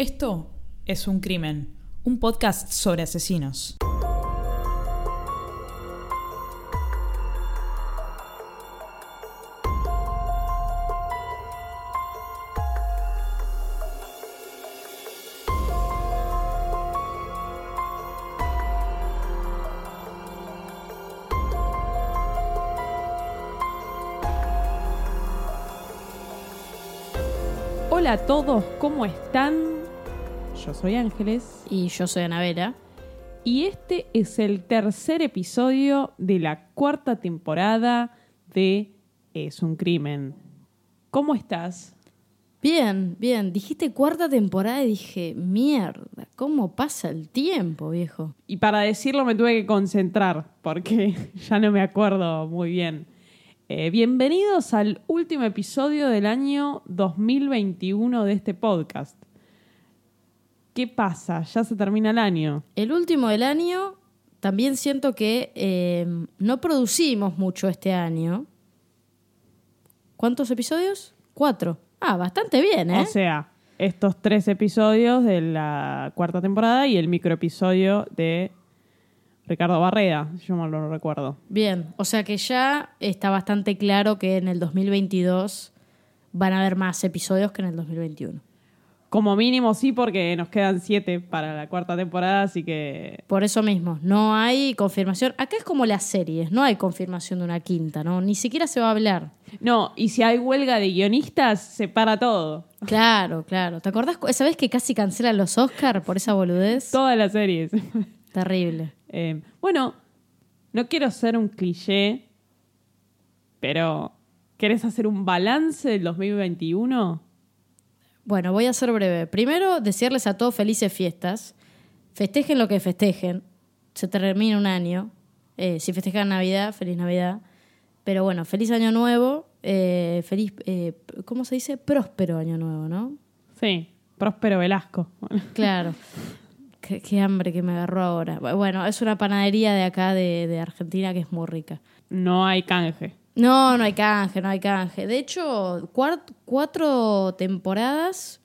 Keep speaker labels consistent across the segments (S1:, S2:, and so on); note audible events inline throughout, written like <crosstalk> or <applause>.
S1: Esto es Un Crimen, un podcast sobre asesinos.
S2: Hola a todos, ¿cómo están? Yo soy Ángeles
S3: Y yo soy Anabela.
S2: y este es el tercer episodio de la cuarta temporada de Es un crimen. ¿Cómo estás?
S3: Bien, bien. Dijiste cuarta temporada y dije, mierda, ¿cómo pasa el tiempo, viejo?
S2: Y para decirlo me tuve que concentrar porque <laughs> ya no me acuerdo muy bien. Eh, bienvenidos al último episodio del año 2021 de este podcast. ¿Qué pasa? Ya se termina el año.
S3: El último del año, también siento que eh, no producimos mucho este año. ¿Cuántos episodios? Cuatro. Ah, bastante bien, ¿eh?
S2: O sea, estos tres episodios de la cuarta temporada y el microepisodio de Ricardo Barreda, yo mal lo recuerdo.
S3: Bien, o sea que ya está bastante claro que en el 2022 van a haber más episodios que en el 2021.
S2: Como mínimo sí, porque nos quedan siete para la cuarta temporada, así que
S3: Por eso mismo, no hay confirmación. Acá es como las series, no hay confirmación de una quinta, ¿no? Ni siquiera se va a hablar.
S2: No, y si hay huelga de guionistas, se para todo.
S3: Claro, claro. ¿Te acordás esa vez que casi cancelan los Oscar por esa boludez?
S2: Todas las series. <laughs>
S3: Terrible.
S2: Eh, bueno, no quiero ser un cliché, pero ¿querés hacer un balance del 2021?
S3: Bueno, voy a ser breve. Primero, desearles a todos felices fiestas. Festejen lo que festejen. Se termina un año. Eh, si festejan Navidad, feliz Navidad. Pero bueno, feliz año nuevo. eh, feliz, eh, ¿cómo se dice? Próspero año nuevo, ¿no?
S2: Sí, Próspero Velasco. <laughs>
S3: Claro. qué, qué hambre que me agarró ahora. Bueno, es una panadería de acá, de, de Argentina, que es muy rica.
S2: No hay canje.
S3: No, no hay canje, no hay canje. De hecho, cuatro temporadas,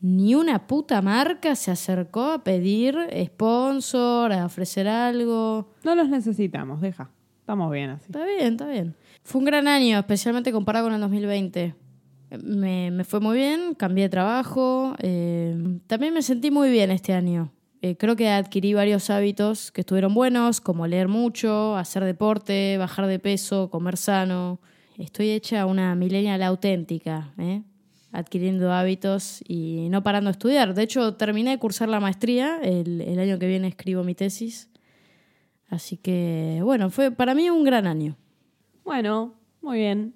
S3: ni una puta marca se acercó a pedir sponsor, a ofrecer algo.
S2: No los necesitamos, deja. Estamos bien así.
S3: Está bien, está bien. Fue un gran año, especialmente comparado con el 2020. Me, me fue muy bien, cambié de trabajo. eh, también me sentí muy bien este año. Eh, creo que adquirí varios hábitos que estuvieron buenos, como leer mucho, hacer deporte, bajar de peso, comer sano. Estoy hecha una millennial auténtica, ¿eh? adquiriendo hábitos y no parando de estudiar. De hecho, terminé de cursar la maestría. El año que viene escribo mi tesis. Así que, bueno, fue para mí un gran año.
S2: Bueno, muy bien.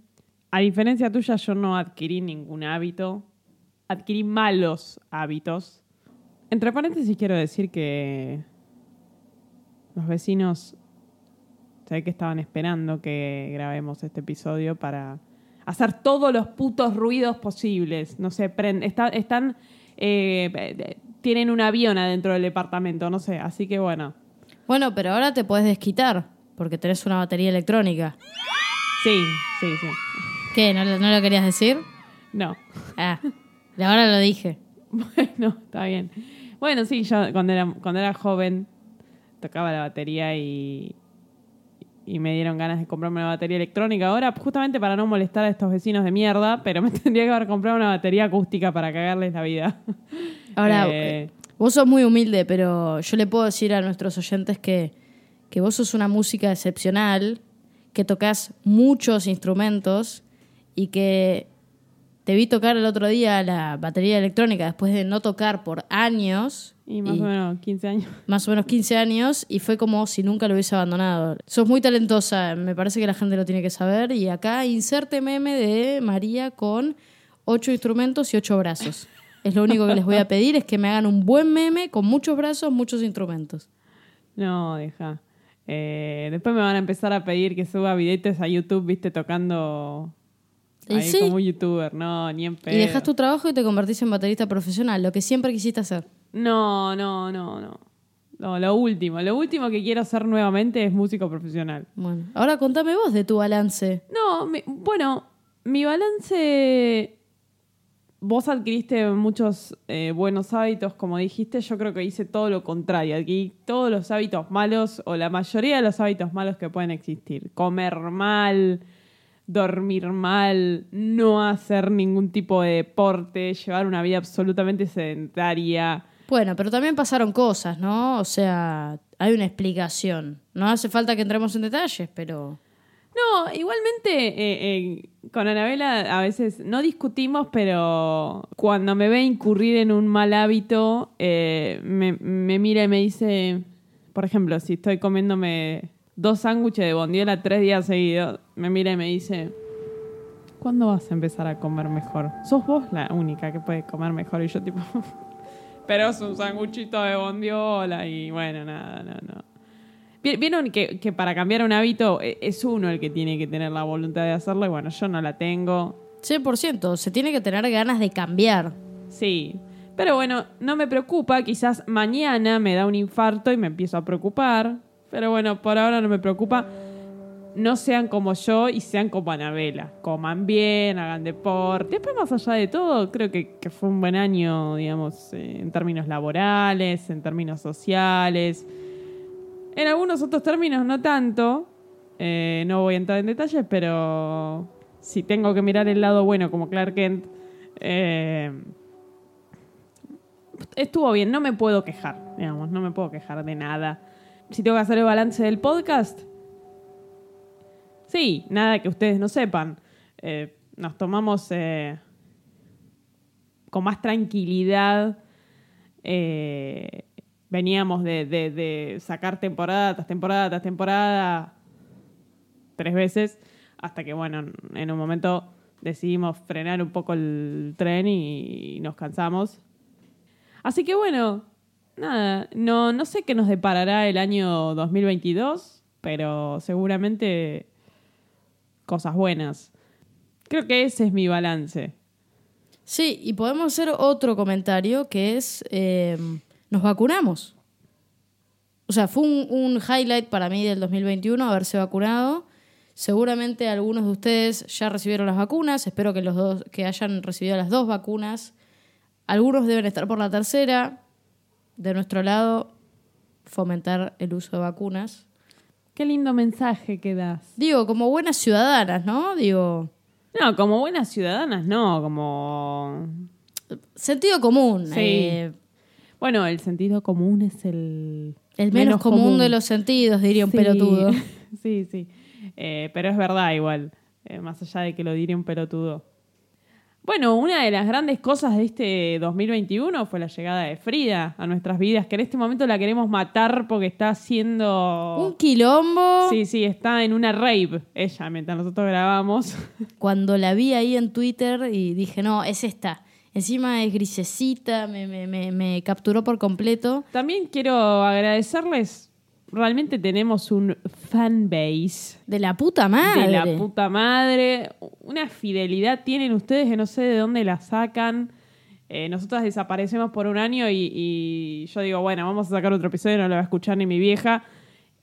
S2: A diferencia tuya, yo no adquirí ningún hábito. Adquirí malos hábitos. Entre paréntesis, quiero decir que los vecinos sé que estaban esperando que grabemos este episodio para hacer todos los putos ruidos posibles. No sé, está- están. eh, eh, tienen un avión adentro del departamento, no sé. Así que bueno.
S3: Bueno, pero ahora te puedes desquitar, porque tenés una batería electrónica.
S2: Sí, sí, sí.
S3: ¿Qué? ¿No, lo- no lo querías decir?
S2: No.
S3: Ah, ahora lo dije. <laughs>
S2: Bueno, está bien. Bueno, sí, yo cuando era, cuando era joven tocaba la batería y, y me dieron ganas de comprarme una batería electrónica. Ahora, justamente para no molestar a estos vecinos de mierda, pero me <laughs> tendría que haber comprado una batería acústica para cagarles la vida.
S3: Ahora,
S2: Eh,
S3: vos sos muy humilde, pero yo le puedo decir a nuestros oyentes que, que vos sos una música excepcional, que tocas muchos instrumentos y que te vi tocar el otro día la batería electrónica después de no tocar por años.
S2: y más
S3: y-
S2: o menos 15 años. <laughs>
S3: más o menos 15 años y fue como si nunca lo hubiese abandonado. Sos muy talentosa, me parece que la gente lo tiene que saber. Y acá inserte meme de María con ocho instrumentos y ocho brazos. Es lo único que les voy a pedir, es que me hagan un buen meme con muchos brazos, muchos instrumentos.
S2: No, deja. Eh, después me van a empezar a pedir que suba videitos a YouTube, viste, tocando ahí
S3: sí.
S2: como un youtuber. No, ni en pedo.
S3: Y dejas tu trabajo y te convertís en baterista profesional, lo que siempre quisiste hacer.
S2: No, no, no, no. No, lo último. Lo último que quiero hacer nuevamente es músico profesional.
S3: Bueno, ahora contame vos de tu balance.
S2: No, mi- bueno, mi balance vos adquiriste muchos eh, buenos hábitos, como dijiste, yo creo que hice todo lo contrario. Adquirí todos los hábitos malos o la mayoría de los hábitos malos que pueden existir. Comer mal, dormir mal, no hacer ningún tipo de deporte, llevar una vida absolutamente sedentaria.
S3: Bueno, pero también pasaron cosas, ¿no? O sea, hay una explicación. No hace falta que entremos en detalles, pero...
S2: No, igualmente eh, eh, con Anabela a veces no discutimos, pero cuando me ve incurrir en un mal hábito, eh, me, me mira y me dice, por ejemplo, si estoy comiéndome dos sándwiches de bondiola tres días seguidos, me mira y me dice, ¿cuándo vas a empezar a comer mejor? Sos vos la única que puede comer mejor. Y yo tipo, <laughs> pero es un sándwichito de bondiola y bueno, nada, no, no. Vi- Vieron que, que para cambiar un hábito eh, es uno el que tiene que tener la voluntad de hacerlo y bueno, yo no la tengo.
S3: 100%, se tiene que tener ganas de cambiar.
S2: Sí. Pero bueno, no me preocupa, quizás mañana me da un infarto y me empiezo a preocupar. Pero bueno, por ahora no me preocupa. No sean como yo y sean como Anabela. Coman bien, hagan deporte. Después, más allá de todo, creo que, fue un buen año, digamos, eh, en términos laborales, en términos sociales. En algunos otros términos no tanto. Eh, no voy a entrar en detalles, pero si tengo que mirar el lado bueno como Clark Kent, eh, estuvo bien, no me puedo quejar, digamos, no me puedo quejar de nada. Si tengo que hacer el balance del podcast, sí, nada que ustedes no sepan. Eh, nos tomamos eh, con más tranquilidad. eh, veníamos de, de- de sacar temporada tras temporada tras temporada tres veces, hasta que, bueno, en un momento decidimos frenar un poco el tren y nos cansamos. Así que bueno, nada, no, no sé qué nos deparará el año 2022, pero seguramente cosas buenas. Creo que ese es mi balance.
S3: Sí, y podemos hacer otro comentario que es, eh, nos vacunamos. O sea, fue un, un highlight para mí del 2021 haberse vacunado. Seguramente algunos de ustedes ya recibieron las vacunas. Espero que los dos que hayan recibido las dos vacunas. Algunos deben estar por la tercera. De nuestro lado, fomentar el uso de vacunas.
S2: Qué lindo mensaje que das.
S3: Digo, como buenas ciudadanas, ¿no? Digo,
S2: No, como buenas ciudadanas, no, como...
S3: sentido común.
S2: Sí.
S3: eh,
S2: Bueno, el sentido común es el...
S3: el menos, común, de los sentidos, diría un
S2: Sí.
S3: pelotudo. <laughs>
S2: sí, sí. Eh, pero es verdad igual, eh, más allá de que lo diría un pelotudo. Bueno, una de las grandes cosas de este 2021 fue la llegada de Frida a nuestras vidas, que en este momento la queremos matar porque está haciendo...
S3: Un quilombo.
S2: Sí, sí, está en una rave ella mientras nosotros grabamos. <laughs>
S3: Cuando la vi ahí en Twitter y dije, no, es esta. Encima es grisecita, me, me, me, me capturó por completo.
S2: También quiero agradecerles, realmente tenemos un fanbase
S3: De la puta madre.
S2: de la puta madre. Una fidelidad tienen ustedes que no sé de dónde la sacan. Eh, nosotras desaparecemos por un año y, y yo digo, bueno, vamos a sacar otro episodio, no lo va a escuchar ni mi vieja.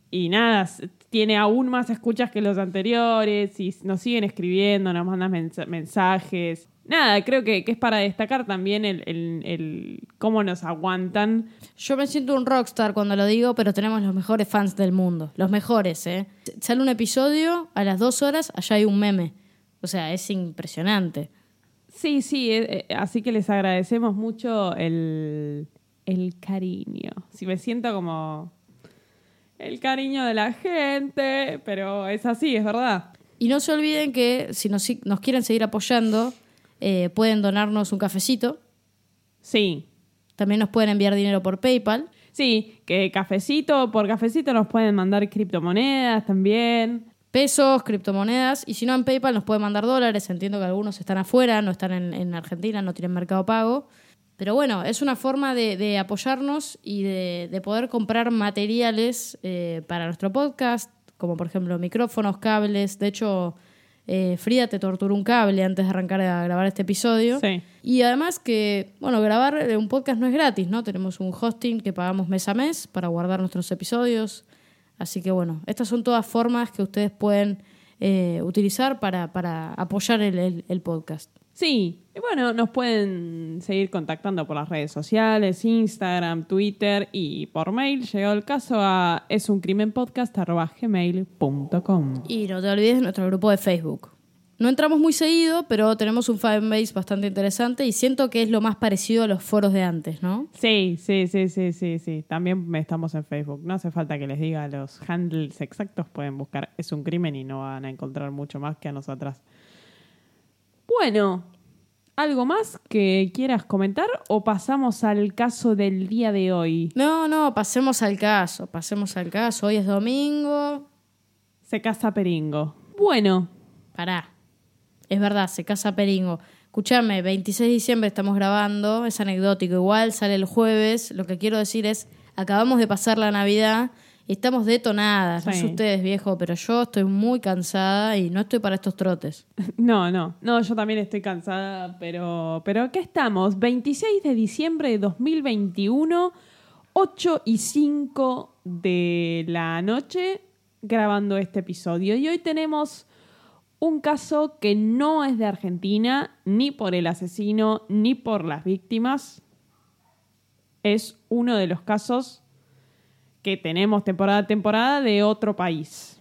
S2: Y nada, tiene aún más escuchas que los anteriores y nos siguen escribiendo, nos mandan mens- mensajes. Nada, creo que, que es para destacar también el, el- el cómo nos aguantan.
S3: Yo me siento un rockstar cuando lo digo, pero tenemos los mejores fans del mundo. Los mejores, ¿eh? Sale un episodio, a las dos horas, allá hay un meme. O sea, es impresionante.
S2: Sí, sí, eh, eh, así que les agradecemos mucho el, el cariño. Si me siento como el cariño de la gente, pero es así, es verdad.
S3: Y no se olviden que si nos, nos quieren seguir apoyando, eh, pueden donarnos un cafecito.
S2: Sí,
S3: También nos pueden enviar dinero por PayPal.
S2: sí, que cafecito, por cafecito nos pueden mandar criptomonedas también.
S3: Pesos, criptomonedas. Y si no, en PayPal nos pueden mandar dólares. Entiendo que algunos están afuera, no están en, en Argentina, no tienen mercado pago. Pero bueno, es una forma de, de apoyarnos y de, de poder comprar materiales eh, para nuestro podcast, como por ejemplo micrófonos, cables. De hecho, eh, Frida te torturó un cable antes de arrancar a grabar este episodio.
S2: Sí.
S3: Y además que, bueno, grabar eh, un podcast no es gratis, ¿no? Tenemos un hosting que pagamos mes a mes para guardar nuestros episodios. Así que, bueno, estas son todas formas que ustedes pueden eh, utilizar para, para apoyar el, el- el podcast.
S2: Sí, y bueno, nos pueden seguir contactando por las redes sociales, Instagram, Twitter y por mail. Llegó el caso a esuncrimenpodcast.gmail.com.
S3: Y no te olvides de nuestro grupo de Facebook. No entramos muy seguido, pero tenemos un fanbase bastante interesante y siento que es lo más parecido a los foros de antes, ¿no?
S2: Sí, sí, sí, sí, sí, sí. También estamos en Facebook. No hace falta que les diga los handles exactos. Pueden buscar Es un crimen y no van a encontrar mucho más que a nosotras. Bueno, ¿algo más que quieras comentar o pasamos al caso del día de hoy?
S3: No, no, pasemos al caso, pasemos al caso. Hoy es domingo.
S2: Se casa Peringo. Bueno,
S3: Pará. Es verdad, se casa Peringo. Escuchame, 26 de diciembre estamos grabando, es anecdótico igual, sale el jueves. Lo que quiero decir es, acabamos de pasar la Navidad estamos detonadas. No
S2: Sí.
S3: sé ustedes, viejo, pero yo estoy muy cansada y no estoy para estos trotes. <laughs>
S2: no, no, no, yo también estoy cansada, pero, pero acá estamos, 26 de diciembre de 2021, 8 y 5 de la noche, grabando este episodio. Y hoy tenemos un caso que no es de Argentina, ni por el asesino, ni por las víctimas. Es uno de los casos que tenemos temporada a temporada de otro país.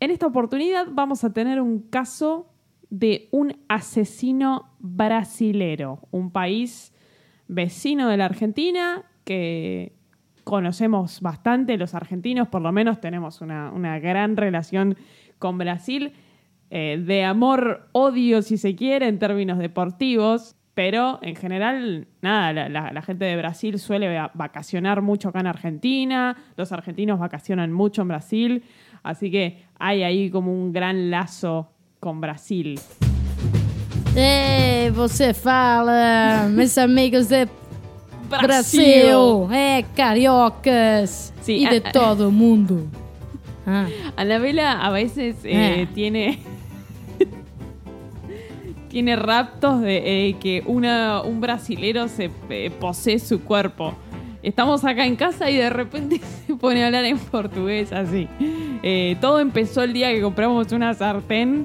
S2: En esta oportunidad vamos a tener un caso de un asesino brasilero, un país vecino de la Argentina que conocemos bastante los argentinos, por lo menos tenemos una, una gran relación con Brasil, eh, de amor-odio si se quiere en términos deportivos, pero en general, nada, la, la- la gente de Brasil suele va- vacacionar mucho acá en Argentina, los argentinos vacacionan mucho en Brasil, así que hay ahí como un gran lazo con Brasil.
S3: ¡Eh, você fala, meus amigos de Brasil, é, cariocas
S2: Sí,
S3: y de
S2: ah,
S3: todo el mundo. <laughs> Ah.
S2: Anabela a veces eh,
S3: Eh.
S2: tiene tiene raptos de eh, que una, un brasilero se eh, posee su cuerpo. Estamos acá en casa y de repente <laughs> se pone a hablar en portugués así. Eh, todo empezó el día que compramos una sartén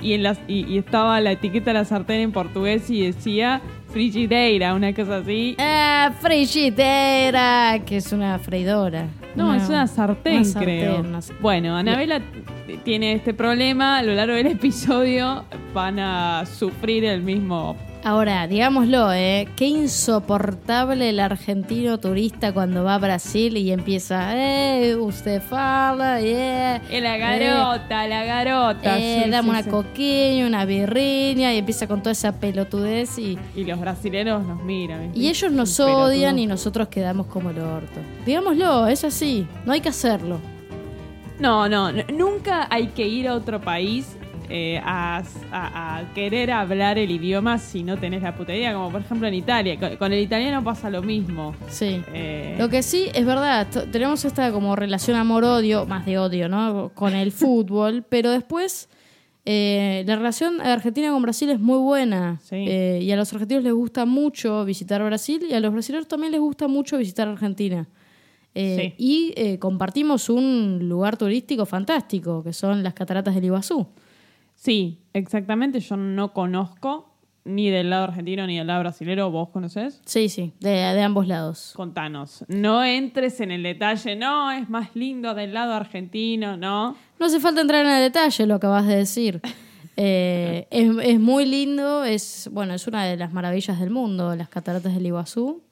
S2: y, en las, y, y estaba la etiqueta de la sartén en portugués y decía frigideira, una cosa así.
S3: Ah, frigideira, que es una freidora.
S2: No, es una sartén,
S3: una sartén,
S2: creo.
S3: una sartén.
S2: Bueno, Anabela tiene este problema. A lo largo del episodio van a sufrir el mismo.
S3: Ahora, digámoslo, ¿eh? Qué insoportable el argentino turista cuando va a Brasil y empieza, eh, usted fala, yeah.
S2: Eh, la garota, la garota.
S3: Eh,
S2: sí,
S3: dame
S2: sí,
S3: una
S2: sí.
S3: coquilla, una birriña y empieza con toda esa pelotudez y,
S2: Y los brasileños nos miran. ¿viste?
S3: y ellos nos
S2: pelotudo.
S3: odian y nosotros quedamos como el orto. Digámoslo, es así, no hay que hacerlo.
S2: No, no, nunca hay que ir a otro país eh, a, a- a querer hablar el idioma si no tenés la putería, como por ejemplo en Italia. Con, con el italiano pasa lo mismo.
S3: Sí.
S2: Eh,
S3: Lo que sí es verdad, tenemos esta como relación amor-odio, más de odio, ¿no? Con el <laughs> fútbol, pero después eh, la relación Argentina con Brasil es muy buena.
S2: Sí.
S3: Eh, y a los argentinos les gusta mucho visitar Brasil y a los brasileños también les gusta mucho visitar Argentina. Eh, Y compartimos un lugar turístico fantástico, que son las cataratas del Iguazú.
S2: Sí, exactamente. Yo no conozco ni del lado argentino ni del lado brasilero. ¿Vos conocés?
S3: Sí, sí, de, de ambos lados.
S2: Contanos. No entres en el detalle. No, es más lindo del lado argentino, no.
S3: No hace falta entrar en el detalle, lo acabas de decir. <laughs> Eh, es, es muy lindo, es bueno, es una de las maravillas del mundo, las cataratas del Iguazú.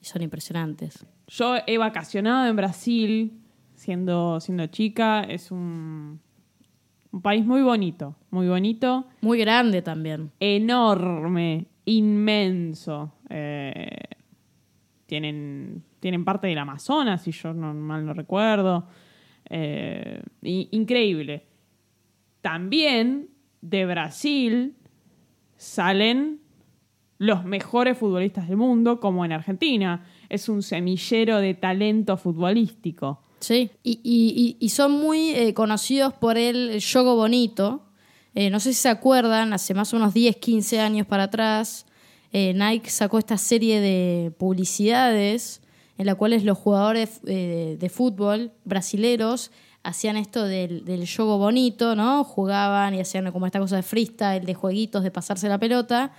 S3: Y son impresionantes.
S2: Yo he vacacionado en Brasil siendo, siendo chica. Es un, un país muy bonito. Muy bonito.
S3: Muy grande también.
S2: enorme, inmenso. Eh, tienen, tienen parte del Amazonas, si yo no, mal no recuerdo. Eh, increíble. También de Brasil salen los mejores futbolistas del mundo, como en Argentina. Es un semillero de talento futbolístico.
S3: Sí. Y, y- y- son muy eh, conocidos por el yogo bonito. Eh, no sé si se acuerdan, hace más o menos 10, 15 años para atrás, eh, Nike sacó esta serie de publicidades en la cuales los jugadores de fútbol brasileros hacían esto del, del juego bonito, ¿no? Jugaban y hacían como esta cosa de freestyle, de jueguitos, de pasarse la pelota.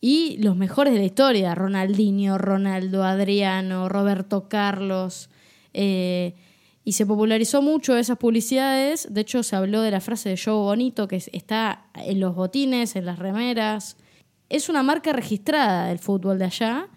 S3: Y los mejores de la historia, Ronaldinho, Ronaldo, Adriano, Roberto Carlos. eh, y se popularizó mucho esas publicidades. De hecho, se habló de la frase de juego bonito que es- está en los botines, en las remeras. Es una marca registrada del fútbol de allá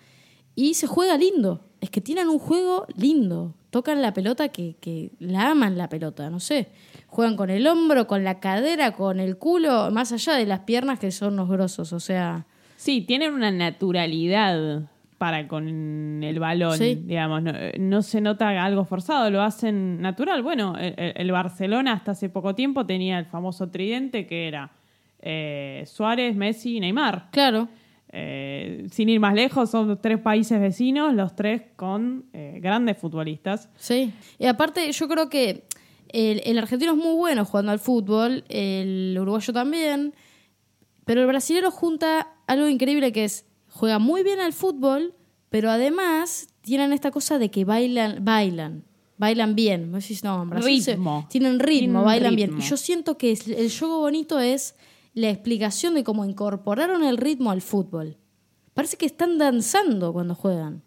S3: y se juega lindo. Es que tienen un juego lindo. Tocan la pelota que, que la aman la pelota, no sé. Juegan con el hombro, con la cadera, con el culo, más allá de las piernas que son los grosos. O sea,
S2: Sí, tienen una naturalidad para con el balón,
S3: Sí.
S2: digamos. No, no se nota algo forzado, lo hacen natural. Bueno, el, el Barcelona hasta hace poco tiempo tenía el famoso tridente que era eh, Suárez, Messi y Neymar.
S3: claro.
S2: Eh, sin ir más lejos, son tres países vecinos, los tres con eh, grandes futbolistas.
S3: Sí. Y aparte, yo creo que el, el argentino es muy bueno jugando al fútbol, el uruguayo también, pero el brasilero junta algo increíble que es, juega muy bien al fútbol, pero además tienen esta cosa de que bailan, bailan, bailan bien. Decís, no, en Brasil se-
S2: Ritmo.
S3: tienen ritmo,
S2: Tienen
S3: bailan bien. Y yo siento que el juego bonito es la explicación de cómo incorporaron el ritmo al fútbol. Parece que están danzando cuando juegan.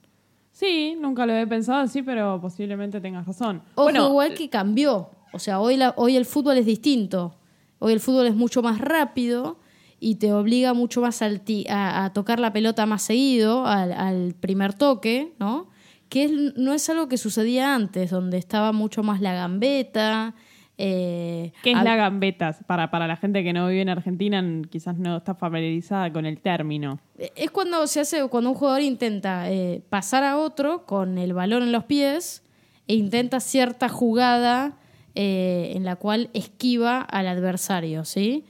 S2: Sí, nunca lo he pensado así, pero posiblemente tengas razón.
S3: Ojo,
S2: bueno,
S3: igual que cambió. O sea, hoy, la, hoy el fútbol es distinto. Hoy el fútbol es mucho más rápido y te obliga mucho más al ti- a, a tocar la pelota más seguido, al, al primer toque, ¿no? Que es- no es algo que sucedía antes, donde estaba mucho más la gambeta. eh,
S2: ¿Qué es la gambeta? Para, para la gente que no vive en Argentina, quizás no está familiarizada con el término.
S3: Es cuando se hace, cuando un jugador intenta eh, pasar a otro con el balón en los pies e intenta cierta jugada eh, en la cual esquiva al adversario, ¿sí?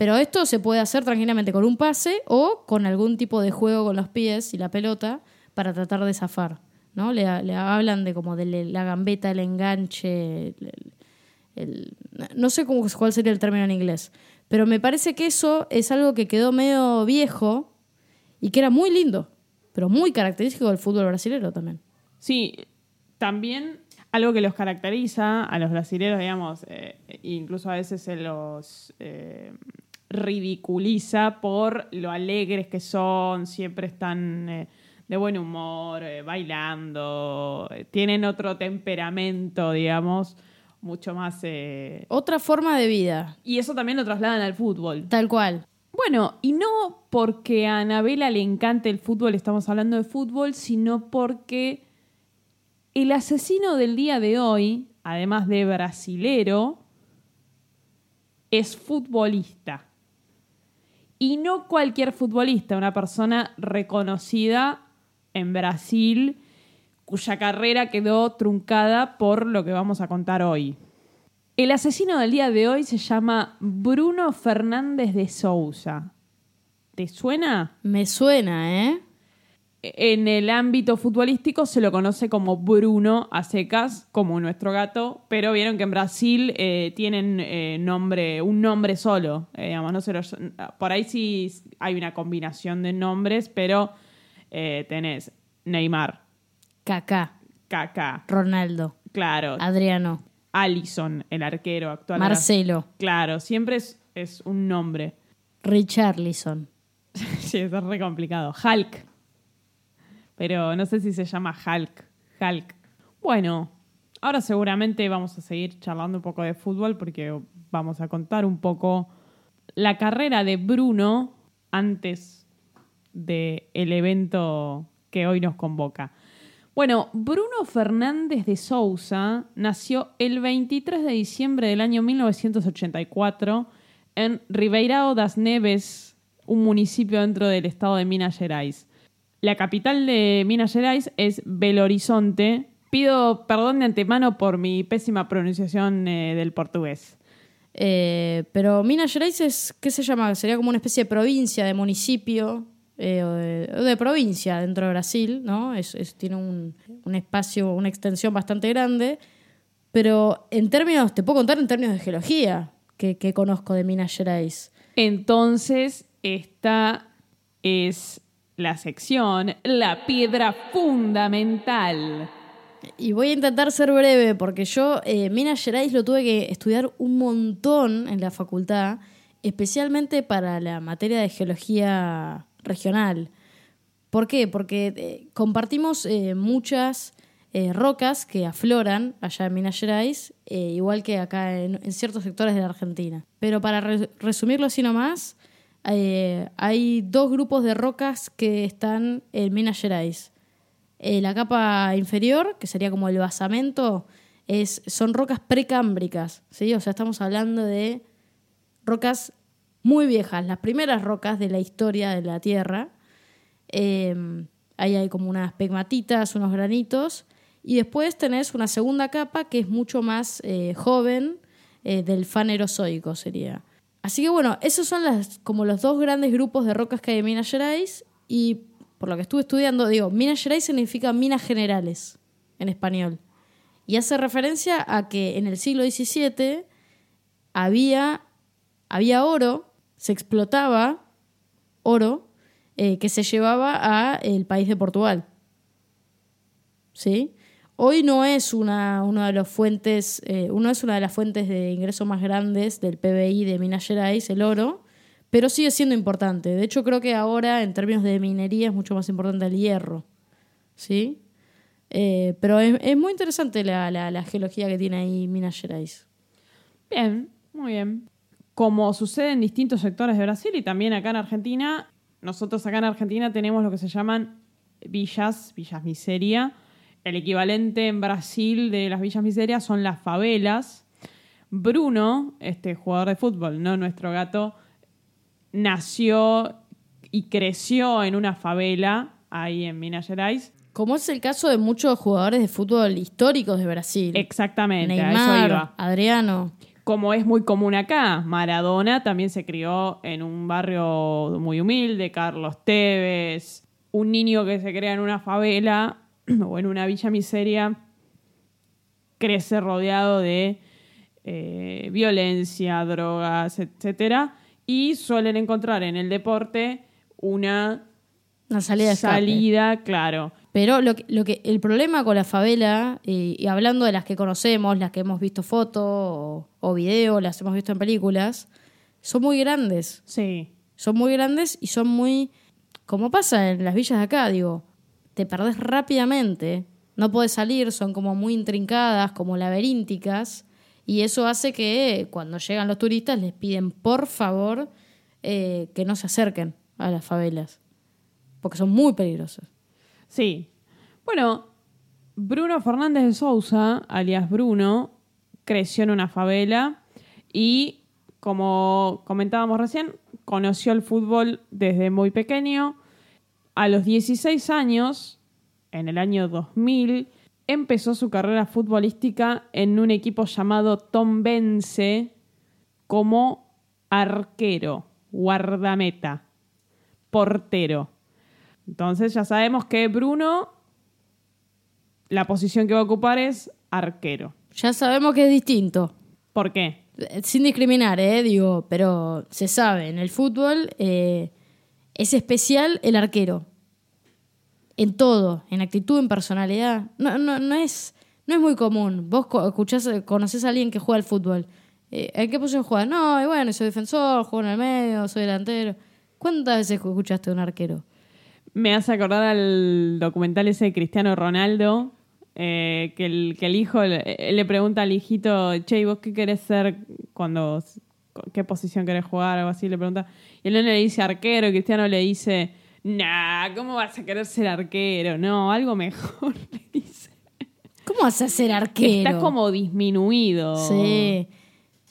S3: Pero esto se puede hacer tranquilamente con un pase o con algún tipo de juego con los pies y la pelota para tratar de zafar, ¿no? Le, hablan de como de la gambeta, el enganche, el- no sé cuál sería el término en inglés, pero me parece que eso es algo que quedó medio viejo y que era muy lindo, pero muy característico del fútbol brasileño también.
S2: Sí, también algo que los caracteriza a los brasileños, digamos, eh, incluso a veces se los eh, ridiculiza por lo alegres que son, siempre están eh, de buen humor, eh, bailando, eh, tienen otro temperamento, digamos, mucho más... eh,
S3: Otra forma de vida,
S2: y eso también lo trasladan al fútbol.
S3: tal cual.
S2: Bueno, y no porque a Anabela le encante el fútbol, estamos hablando de fútbol, sino porque el asesino del día de hoy, además de brasilero, es futbolista. Y no cualquier futbolista, una persona reconocida en Brasil, cuya carrera quedó truncada por lo que vamos a contar hoy. El asesino del día de hoy se llama Bruno Fernández de Sousa. ¿Te suena?
S3: Me suena, ¿eh?
S2: En el ámbito futbolístico se lo conoce como Bruno a secas, como nuestro gato, pero vieron que en Brasil eh, tienen eh, nombre, un nombre solo. eh, digamos, no se lo- por ahí sí hay una combinación de nombres, pero eh, tenés Neymar,
S3: Kaká,
S2: Kaká,
S3: Ronaldo,
S2: claro,
S3: Adriano,
S2: Allison, el arquero actual.
S3: Marcelo,
S2: Claro, siempre es, es un nombre.
S3: Richarlison. <laughs>
S2: Sí, es re complicado. Hulk. Pero no sé si se llama Hulk. Hulk. Bueno, ahora seguramente vamos a seguir charlando un poco de fútbol porque vamos a contar un poco la carrera de Bruno antes del evento que hoy nos convoca. Bueno, Bruno Fernández de Sousa nació el 23 de diciembre del año 1984 en Ribeirão das Neves, un municipio dentro del estado de Minas Gerais. La capital de Minas Gerais es Belo Horizonte. Pido perdón de antemano por mi pésima pronunciación eh, del portugués.
S3: Eh, pero Minas Gerais es, ¿qué se llama? Sería como una especie de provincia, de municipio, eh, o de, provincia dentro de Brasil, ¿no? Es, es- tiene un, un espacio, una extensión bastante grande. Pero en términos, te puedo contar en términos de geología que, que conozco de Minas Gerais.
S2: Entonces, esta es la sección, la piedra fundamental
S3: Y voy a intentar ser breve porque yo eh, Minas Gerais lo tuve que estudiar un montón en la facultad, especialmente para la materia de geología regional. ¿Por qué? Porque eh, compartimos eh, muchas eh, rocas que afloran allá en Minas Gerais, igual que acá en, ciertos sectores de la Argentina. Pero para re- resumirlo así nomás, eh, hay dos grupos de rocas que están en Minas Gerais. Eh, la capa inferior, que sería como el basamento, es, son rocas precámbricas, ¿sí? O sea, estamos hablando de rocas muy viejas, las primeras rocas de la historia de la Tierra. Eh, ahí hay como unas pegmatitas, unos granitos. Y después tenés una segunda capa que es mucho más eh, joven, del fanerozoico sería. Así que bueno, esos son las, como los dos grandes grupos de rocas que hay en Minas Gerais. Y por lo que estuve estudiando, digo, Minas Gerais significa minas generales en español. Y hace referencia a que en el siglo XVII había, había oro, se explotaba oro eh, que se llevaba a el país de Portugal. ¿Sí? Hoy no es una, una de las fuentes, eh, uno es una de las fuentes de ingreso más grandes del PBI de Minas Gerais, el oro, pero sigue siendo importante. De hecho, creo que ahora, en términos de minería, es mucho más importante el hierro. ¿Sí? Eh, pero es, es muy interesante la, la- la geología que tiene ahí Minas Gerais.
S2: Bien, muy bien. Como sucede en distintos sectores de Brasil y también acá en Argentina, nosotros acá en Argentina tenemos lo que se llaman villas, villas miseria. El equivalente en Brasil de las villas miserias son las favelas. Bruno, este jugador de fútbol, no nuestro gato, nació y creció en una favela ahí en Minas Gerais.
S3: Como es el caso de muchos jugadores de fútbol históricos de Brasil.
S2: Exactamente, a eso
S3: Neymar,
S2: iba.
S3: Adriano.
S2: como es muy común acá. Maradona también se crió en un barrio muy humilde, Carlos Tevez, un niño que se crea en una favela <clears throat> o en una villa miseria, crece rodeado de eh, violencia, drogas, etcétera, y suelen encontrar en el deporte una
S3: Una salida
S2: salida, claro.
S3: Pero lo que, lo que, el problema con la favela, y, y hablando de las que conocemos, las que hemos visto fotos o, o video, las hemos visto en películas, son muy grandes.
S2: Sí,
S3: Son muy grandes y son muy. Como pasa en las villas de acá, digo, te perdés rápidamente, no podés salir, son como muy intrincadas, como laberínticas, y eso hace que cuando llegan los turistas les piden por favor eh, que no se acerquen a las favelas, porque son muy peligrosas.
S2: Sí. Bueno, Bruno Fernández de Sousa, alias Bruno, creció en una favela y, como comentábamos recién, conoció el fútbol desde muy pequeño. A los 16 años, en el año 2000, empezó su carrera futbolística en un equipo llamado Tom Bense como arquero, guardameta, portero. Entonces ya sabemos que Bruno, la posición que va a ocupar es arquero.
S3: Ya sabemos que es distinto.
S2: ¿Por qué?
S3: Sin discriminar, ¿eh? Digo, pero se sabe, en el fútbol eh, es especial el arquero. En todo, en actitud, en personalidad. No, no, no, es, no es muy común. Vos escuchás, conocés a alguien que juega al fútbol. Eh, ¿En qué posición juega? No, y bueno, soy defensor, juego en el medio, soy delantero. ¿Cuántas veces escuchaste a un arquero?
S2: Me hace acordar al documental ese de Cristiano Ronaldo, eh, que, el, que el hijo le, le pregunta al hijito, che, ¿y vos qué querés ser cuando, qué posición querés jugar? Algo así, le pregunta. Y el nene le dice arquero, y Cristiano le dice, nah, ¿cómo vas a querer ser arquero? No, algo mejor, <laughs> le dice.
S3: ¿Cómo vas a ser arquero?
S2: Está como disminuido.
S3: Sí.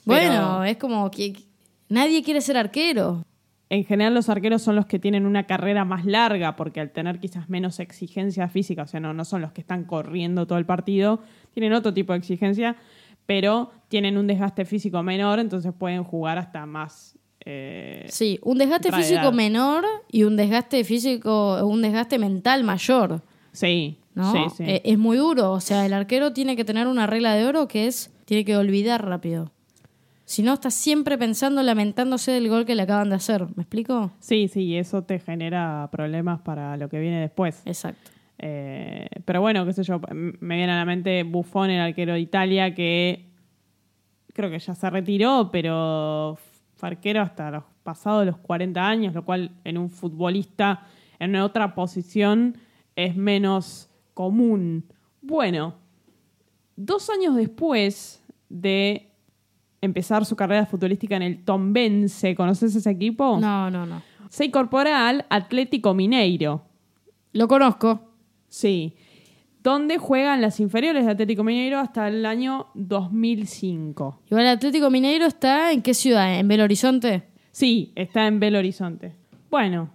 S3: Bueno, es como que que nadie quiere ser arquero.
S2: En general los arqueros son los que tienen una carrera más larga porque al tener quizás menos exigencia física, o sea, no, no son los que están corriendo todo el partido, tienen otro tipo de exigencia, pero tienen un desgaste físico menor, entonces pueden jugar hasta más... eh,
S3: Sí, un desgaste físico menor y un desgaste físico, un desgaste mental mayor,
S2: sí,
S3: ¿no?
S2: sí, sí.
S3: Eh, es muy duro, o sea, el arquero tiene que tener una regla de oro que es, tiene que olvidar rápido. Si no, está siempre pensando, lamentándose del gol que le acaban de hacer. ¿Me explico?
S2: sí, sí, y eso te genera problemas para lo que viene después.
S3: Exacto.
S2: Eh, pero bueno, qué sé yo, me viene a la mente Buffon, el arquero de Italia, que creo que ya se retiró, pero fue arquero hasta los pasados los 40 años, lo cual en un futbolista en otra posición es menos común. Bueno, dos años después de empezar su carrera futbolística en el Tombense, ¿conoces ese equipo?
S3: No, no, no.
S2: Se incorpora al Atlético Mineiro.
S3: Lo conozco.
S2: Sí. Donde juegan las inferiores de Atlético Mineiro hasta el año 2005.
S3: Igual Atlético Mineiro está en qué ciudad? ¿En Belo Horizonte?
S2: Sí, está en Belo Horizonte. Bueno,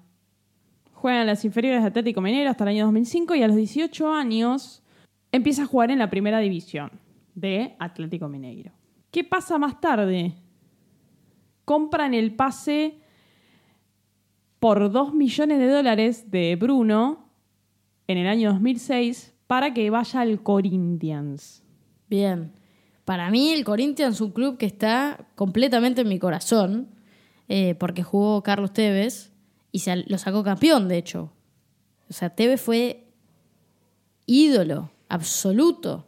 S2: juegan las inferiores de Atlético Mineiro hasta el año 2005 y a los 18 años empieza a jugar en la primera división de Atlético Mineiro. ¿Qué pasa más tarde? Compran el pase por 2 millones de dólares de Bruno en el año 2006 para que vaya al Corinthians.
S3: Bien. Para mí el Corinthians es un club que está completamente en mi corazón, eh, porque jugó Carlos Tevez y se lo sacó campeón, de hecho. O sea, Tevez fue ídolo absoluto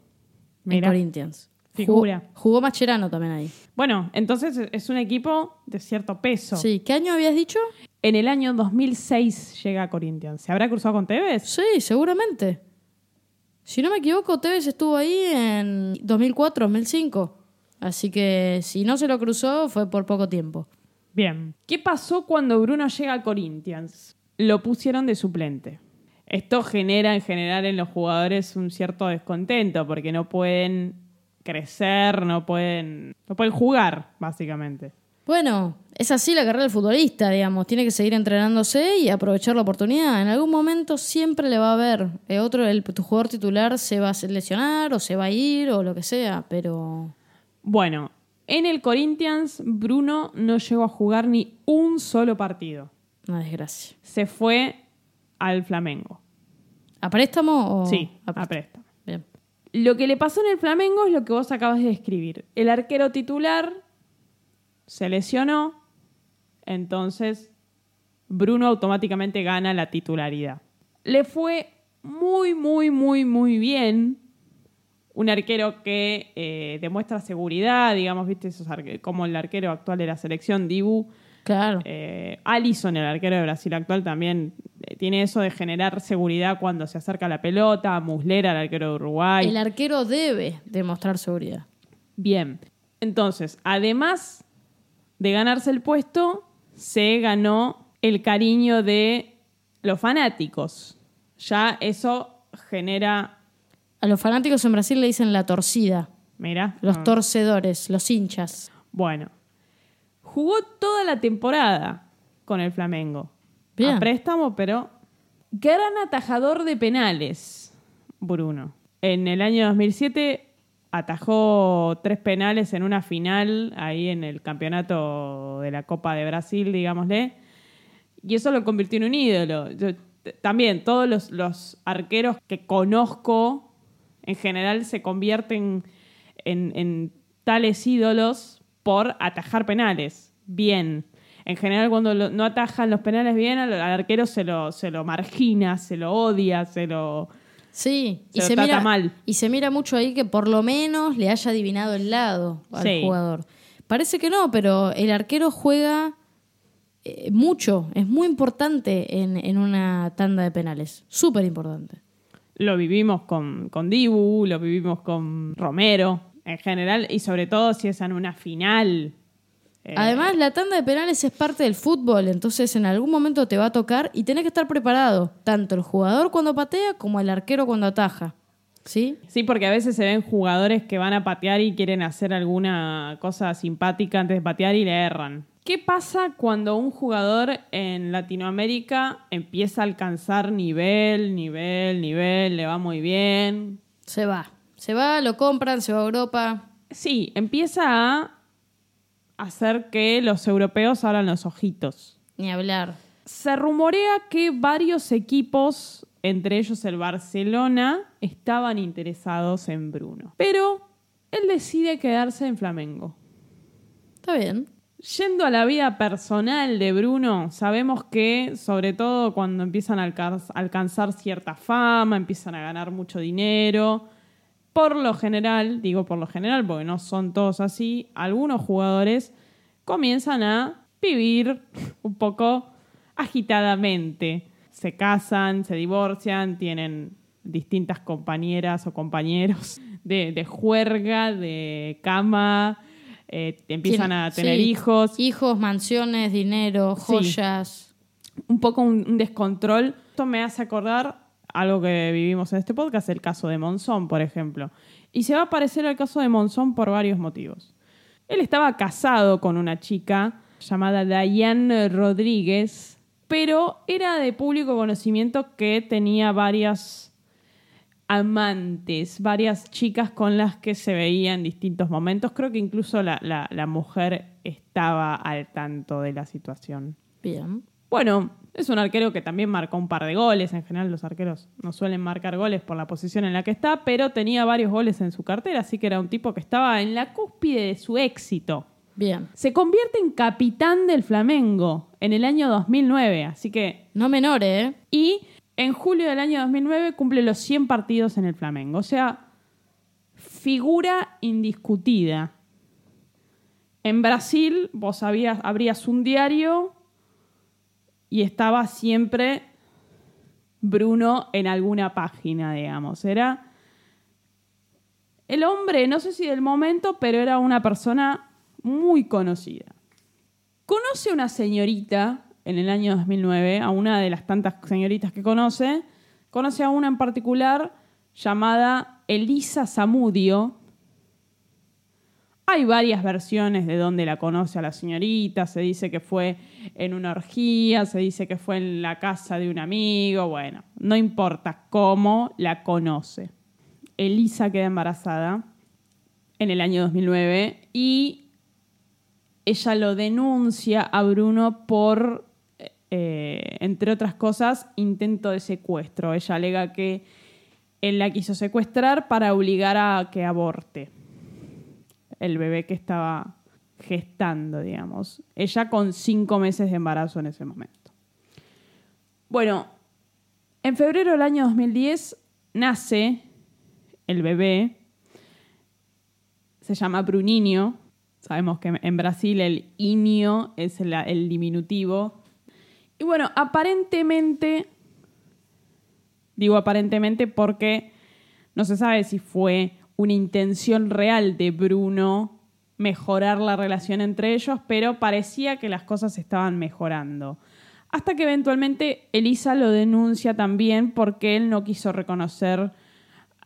S2: Mira.
S3: en Corinthians.
S2: Figura.
S3: Jugó, jugó Mascherano también ahí.
S2: Bueno, entonces es un equipo de cierto peso.
S3: Sí. ¿Qué año habías dicho?
S2: En el año 2006 llega a Corinthians. ¿Se habrá cruzado con Tevez?
S3: Sí, seguramente. Si no me equivoco, Tevez estuvo ahí en 2004, 2005. Así que si no se lo cruzó, fue por poco tiempo.
S2: Bien. ¿Qué pasó cuando Bruno llega a Corinthians? Lo pusieron de suplente. Esto genera en general en los jugadores un cierto descontento porque no pueden crecer, no pueden, no pueden jugar, básicamente.
S3: Bueno, es así la carrera del futbolista, digamos. Tiene que seguir entrenándose y aprovechar la oportunidad. En algún momento siempre le va a haber. eh, otro, el, tu jugador titular se va a lesionar o se va a ir o lo que sea, pero...
S2: Bueno, en el Corinthians Bruno no llegó a jugar ni un solo partido.
S3: Una desgracia.
S2: Se fue al Flamengo.
S3: ¿A préstamo o...?
S2: Sí,
S3: a préstamo. Bien.
S2: Lo que le pasó en el Flamengo es lo que vos acabas de describir. El arquero titular se lesionó, entonces Bruno automáticamente gana la titularidad. Le fue muy, muy, muy, muy bien. Un arquero que eh, demuestra seguridad, digamos, viste, esos como el arquero actual de la selección, Dibu.
S3: Claro.
S2: Eh, Allison, el arquero de Brasil actual, también eh, tiene eso de generar seguridad cuando se acerca a la pelota. Muslera, el arquero de Uruguay.
S3: El arquero debe demostrar seguridad.
S2: Bien. Entonces, además de ganarse el puesto, se ganó el cariño de los fanáticos. Ya eso genera.
S3: A los fanáticos en Brasil le dicen la torcida.
S2: Mira.
S3: Los
S2: ah,
S3: torcedores, los hinchas.
S2: Bueno. Jugó toda la temporada con el Flamengo.
S3: Bien.
S2: A préstamo, pero. Gran atajador de penales, Bruno. En el año 2007 atajó tres penales en una final ahí en el campeonato de la Copa de Brasil, digámosle. Y eso lo convirtió en un ídolo. Yo- también todos los, los arqueros que conozco en general se convierten en, en tales ídolos por atajar penales. Bien. En general, cuando no atajan los penales bien, al, al arquero se lo, se lo margina, se lo odia, se lo.
S3: Sí,
S2: Se
S3: y se,
S2: trata
S3: mira,
S2: mal.
S3: y se mira mucho ahí que por lo menos le haya adivinado el lado al
S2: Sí.
S3: jugador. Parece que no, pero el arquero juega eh, mucho, es muy importante en, en una tanda de penales, súper importante.
S2: Lo vivimos con, con Dibu, lo vivimos con Romero, en general, y sobre todo si es en una final. Eh,
S3: Además, la tanda de penales es parte del fútbol, entonces en algún momento te va a tocar y tenés que estar preparado, tanto el jugador cuando patea como el arquero cuando ataja. ¿Sí?
S2: Sí, porque a veces se ven jugadores que van a patear y quieren hacer alguna cosa simpática antes de patear y le erran. ¿Qué pasa cuando un jugador en Latinoamérica empieza a alcanzar nivel, nivel, nivel, le va muy bien?
S3: Se va. Se va, lo compran, se va a Europa.
S2: Sí, empieza a hacer que los europeos abran los ojitos.
S3: Ni hablar.
S2: Se rumorea que varios equipos, entre ellos el Barcelona, estaban interesados en Bruno. Pero él decide quedarse en Flamengo.
S3: Está bien.
S2: Yendo a la vida personal de Bruno, sabemos que, sobre todo cuando empiezan a alca- alcanzar cierta fama, empiezan a ganar mucho dinero, por lo general, digo por lo general porque no son todos así, algunos jugadores comienzan a vivir <laughs> un poco agitadamente. Se casan, se divorcian, tienen distintas compañeras o compañeros <laughs> de, de juerga, de cama, eh, empiezan a tener
S3: sí.
S2: hijos
S3: Hijos, mansiones, dinero,
S2: Sí.
S3: joyas.
S2: un poco un, un descontrol. Esto me hace acordar algo que vivimos en este podcast, el caso de Monzón, por ejemplo. Y se va a parecer al caso de Monzón por varios motivos. Él estaba casado con una chica llamada Diane Rodríguez, pero era de público conocimiento que tenía varias amantes, varias chicas con las que se veía en distintos momentos. Creo que incluso la, la- la mujer estaba al tanto de la situación.
S3: Bien.
S2: Bueno, es un arquero que también marcó un par de goles. En general, los arqueros no suelen marcar goles por la posición en la que está, pero tenía varios goles en su cartera, así que era un tipo que estaba en la cúspide de su éxito.
S3: Bien.
S2: Se convierte en capitán del Flamengo en el año 2009, así que.
S3: No menores, ¿eh?
S2: Y en julio del año 2009 cumple los 100 partidos en el Flamengo. O sea, figura indiscutida. En Brasil, vos habías, abrías un diario y estaba siempre Bruno en alguna página, digamos. Era el hombre, no sé si del momento, pero era una persona muy conocida. Conoce a una señorita en el año 2009, a una de las tantas señoritas que conoce. Conoce a una en particular llamada Elisa Zamudio. Hay varias versiones de dónde la conoce a la señorita. Se dice que fue en una orgía, se dice que fue en la casa de un amigo. Bueno, no importa cómo la conoce. Elisa queda embarazada en el año 2009 y ella lo denuncia a Bruno por, eh, entre otras cosas, intento de secuestro. Ella alega que él la quiso secuestrar para obligar a que aborte el bebé que estaba gestando, digamos. Ella con cinco meses de embarazo en ese momento. Bueno, en febrero del año 2010 nace el bebé. Se llama Bruninho. Sabemos que en Brasil el inio es el, el diminutivo. Y bueno, aparentemente, digo aparentemente porque no se sabe si fue una intención real de Bruno mejorar la relación entre ellos, pero parecía que las cosas estaban mejorando. Hasta que eventualmente Elisa lo denuncia también porque él no quiso reconocer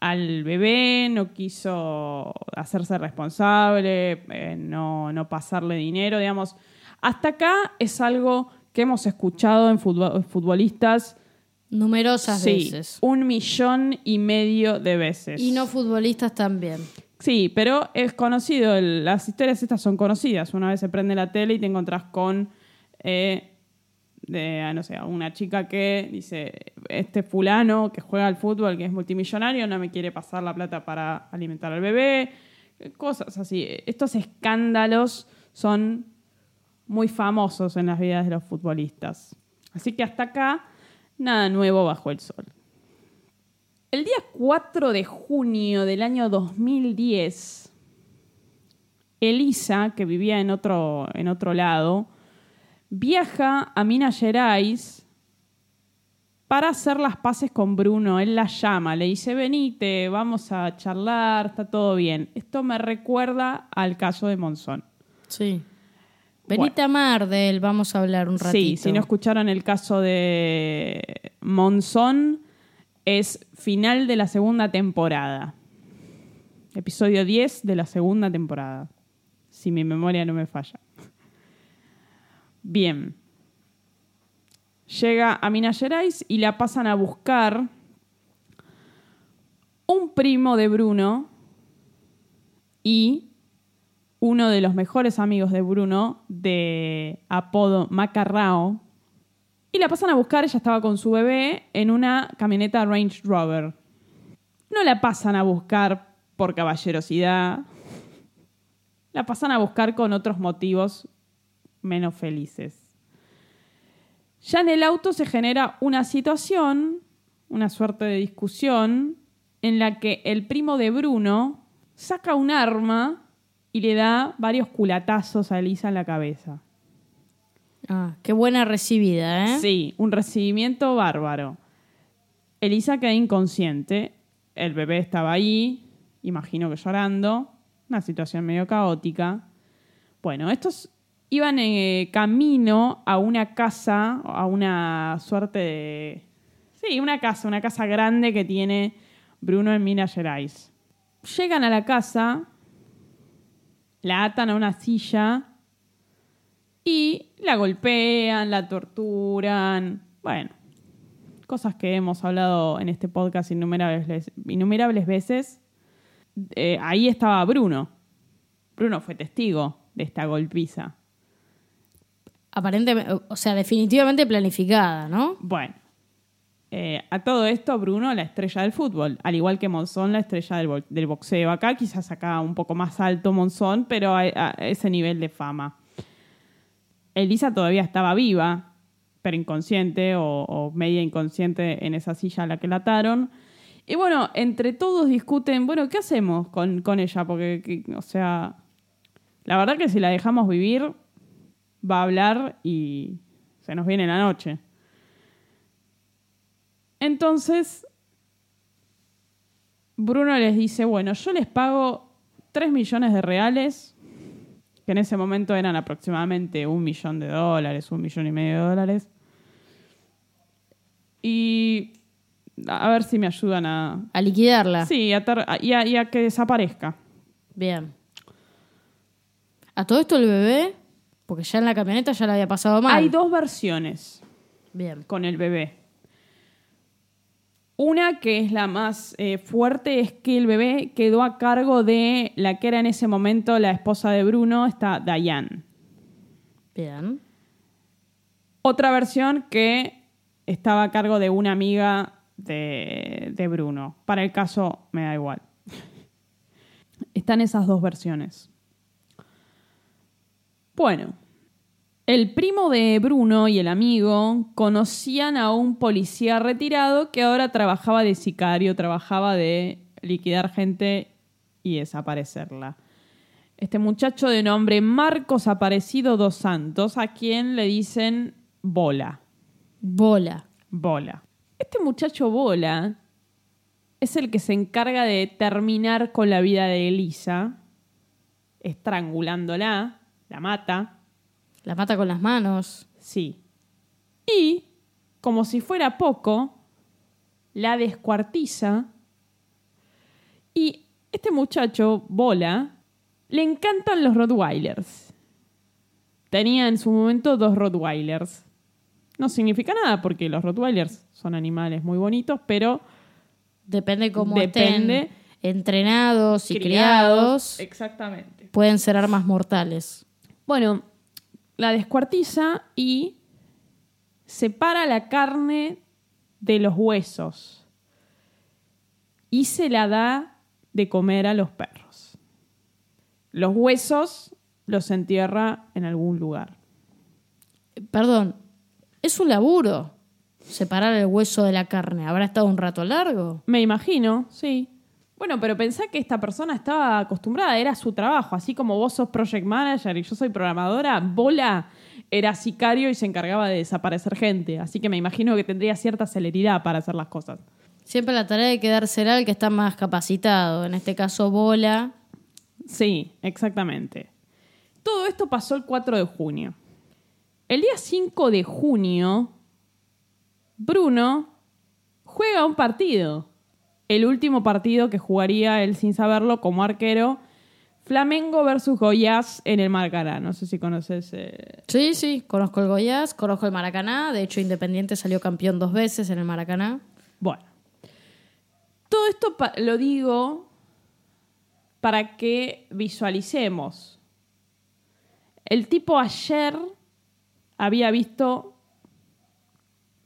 S2: al bebé, no quiso hacerse responsable, eh, no, no pasarle dinero, digamos. Hasta acá es algo que hemos escuchado en futbol- futbolistas
S3: Numerosas
S2: sí,
S3: veces.
S2: un millón y medio de veces.
S3: Y no futbolistas también.
S2: Sí, pero es conocido, el- las historias estas son conocidas. Una vez se prende la tele y te encontrás con, eh, de, ah, no sé, una chica que dice, este fulano que juega al fútbol, que es multimillonario, no me quiere pasar la plata para alimentar al bebé, cosas así. Estos escándalos son muy famosos en las vidas de los futbolistas. Así que hasta acá, nada nuevo bajo el sol. El día 4 de junio del año 2010, Elisa, que vivía en otro, en otro lado, viaja a Minas Gerais para hacer las paces con Bruno. Él la llama, le dice, venite, vamos a charlar, está todo bien. Esto me recuerda al caso de Monzón.
S3: Sí. Venite a Mar de él, vamos a hablar un ratito.
S2: Sí, si no escucharon el caso de Monzón, es final de la segunda temporada. Episodio 10 de la segunda temporada. Si mi memoria no me falla. Bien. Llega a Minas Gerais y la pasan a buscar un primo de Bruno y uno de los mejores amigos de Bruno, de apodo Macarrao, y la pasan a buscar, ella estaba con su bebé en una camioneta Range Rover. No la pasan a buscar por caballerosidad, la pasan a buscar con otros motivos menos felices. Ya en el auto se genera una situación, una suerte de discusión, en la que el primo de Bruno saca un arma y le da varios culatazos a Elisa en la cabeza.
S3: Ah, qué buena recibida, ¿eh?
S2: Sí, un recibimiento bárbaro. Elisa queda inconsciente, el bebé estaba ahí, imagino que llorando, una situación medio caótica. Bueno, estos iban en eh, camino a una casa, a una suerte de... Sí, una casa, una casa grande que tiene Bruno en Minas Gerais. Llegan a la casa, la atan a una silla y la golpean, la torturan. Bueno, cosas que hemos hablado en este podcast innumerables, innumerables veces. Eh, ahí estaba Bruno. Bruno fue testigo de esta golpiza.
S3: Aparentemente, o sea, definitivamente planificada, ¿no?
S2: Bueno, eh, a todo esto, Bruno, la estrella del fútbol, al igual que Monzón, la estrella del, bo- del boxeo. Acá quizás acá un poco más alto Monzón, pero a, ese nivel de fama. Elisa todavía estaba viva, pero inconsciente o, media inconsciente en esa silla a la que la ataron. Y bueno, entre todos discuten, bueno, ¿qué hacemos con, ella? Porque, que- o sea, la verdad que si la dejamos vivir, va a hablar y se nos viene la noche. Entonces, Bruno les dice, bueno, yo les pago 3 millones de reales, que en ese momento eran aproximadamente un millón de dólares, un millón y medio de dólares. Y a ver si me ayudan a...
S3: A liquidarla.
S2: Sí, a tar- a- y, a, y a que desaparezca.
S3: Bien. A todo esto el bebé, porque ya en la camioneta ya la había pasado mal.
S2: Hay dos versiones.
S3: Bien.
S2: con el bebé. Una que es la más eh, fuerte es que el bebé quedó a cargo de la que era en ese momento la esposa de Bruno, está Diane.
S3: Bien.
S2: Otra versión que estaba a cargo de una amiga de, de Bruno. Para el caso me da igual. <laughs> Están esas dos versiones. Bueno, el primo de Bruno y el amigo conocían a un policía retirado que ahora trabajaba de sicario, trabajaba de liquidar gente y desaparecerla. Este muchacho de nombre Marcos Aparecido dos Santos, a quien le dicen Bola.
S3: Bola.
S2: Bola. Este muchacho Bola es el que se encarga de terminar con la vida de Elisa, estrangulándola, la mata,
S3: La mata con las manos.
S2: sí. Y, como si fuera poco, la descuartiza. Y este muchacho, Bola, le encantan los Rottweilers. Tenía en su momento dos Rottweilers. No significa nada porque los Rottweilers son animales muy bonitos, pero
S3: Depende cómo
S2: Depende.
S3: estén entrenados y criados.
S2: Exactamente.
S3: Pueden ser armas mortales.
S2: Bueno, la descuartiza y separa la carne de los huesos y se la da de comer a los perros. Los huesos los entierra en algún lugar.
S3: Perdón, es un laburo separar el hueso de la carne. ¿Habrá estado un rato largo?
S2: Me imagino, sí. Bueno, pero pensá que esta persona estaba acostumbrada, era su trabajo, así como vos sos project manager y yo soy programadora, Bola era sicario y se encargaba de desaparecer gente, así que me imagino que tendría cierta celeridad para hacer las cosas.
S3: Siempre la tarea de quedársela al que está más capacitado. En este caso, Bola.
S2: Sí, exactamente. Todo esto pasó el 4 de junio. El día 5 de junio, Bruno juega un partido. El último partido que jugaría él sin saberlo como arquero. Flamengo versus Goiás en el Maracaná. No sé si conoces. eh,
S3: Sí, sí, conozco el Goiás, conozco el Maracaná. De hecho, Independiente salió campeón dos veces en el Maracaná.
S2: Bueno. Todo esto lo digo para que visualicemos. El tipo ayer había visto,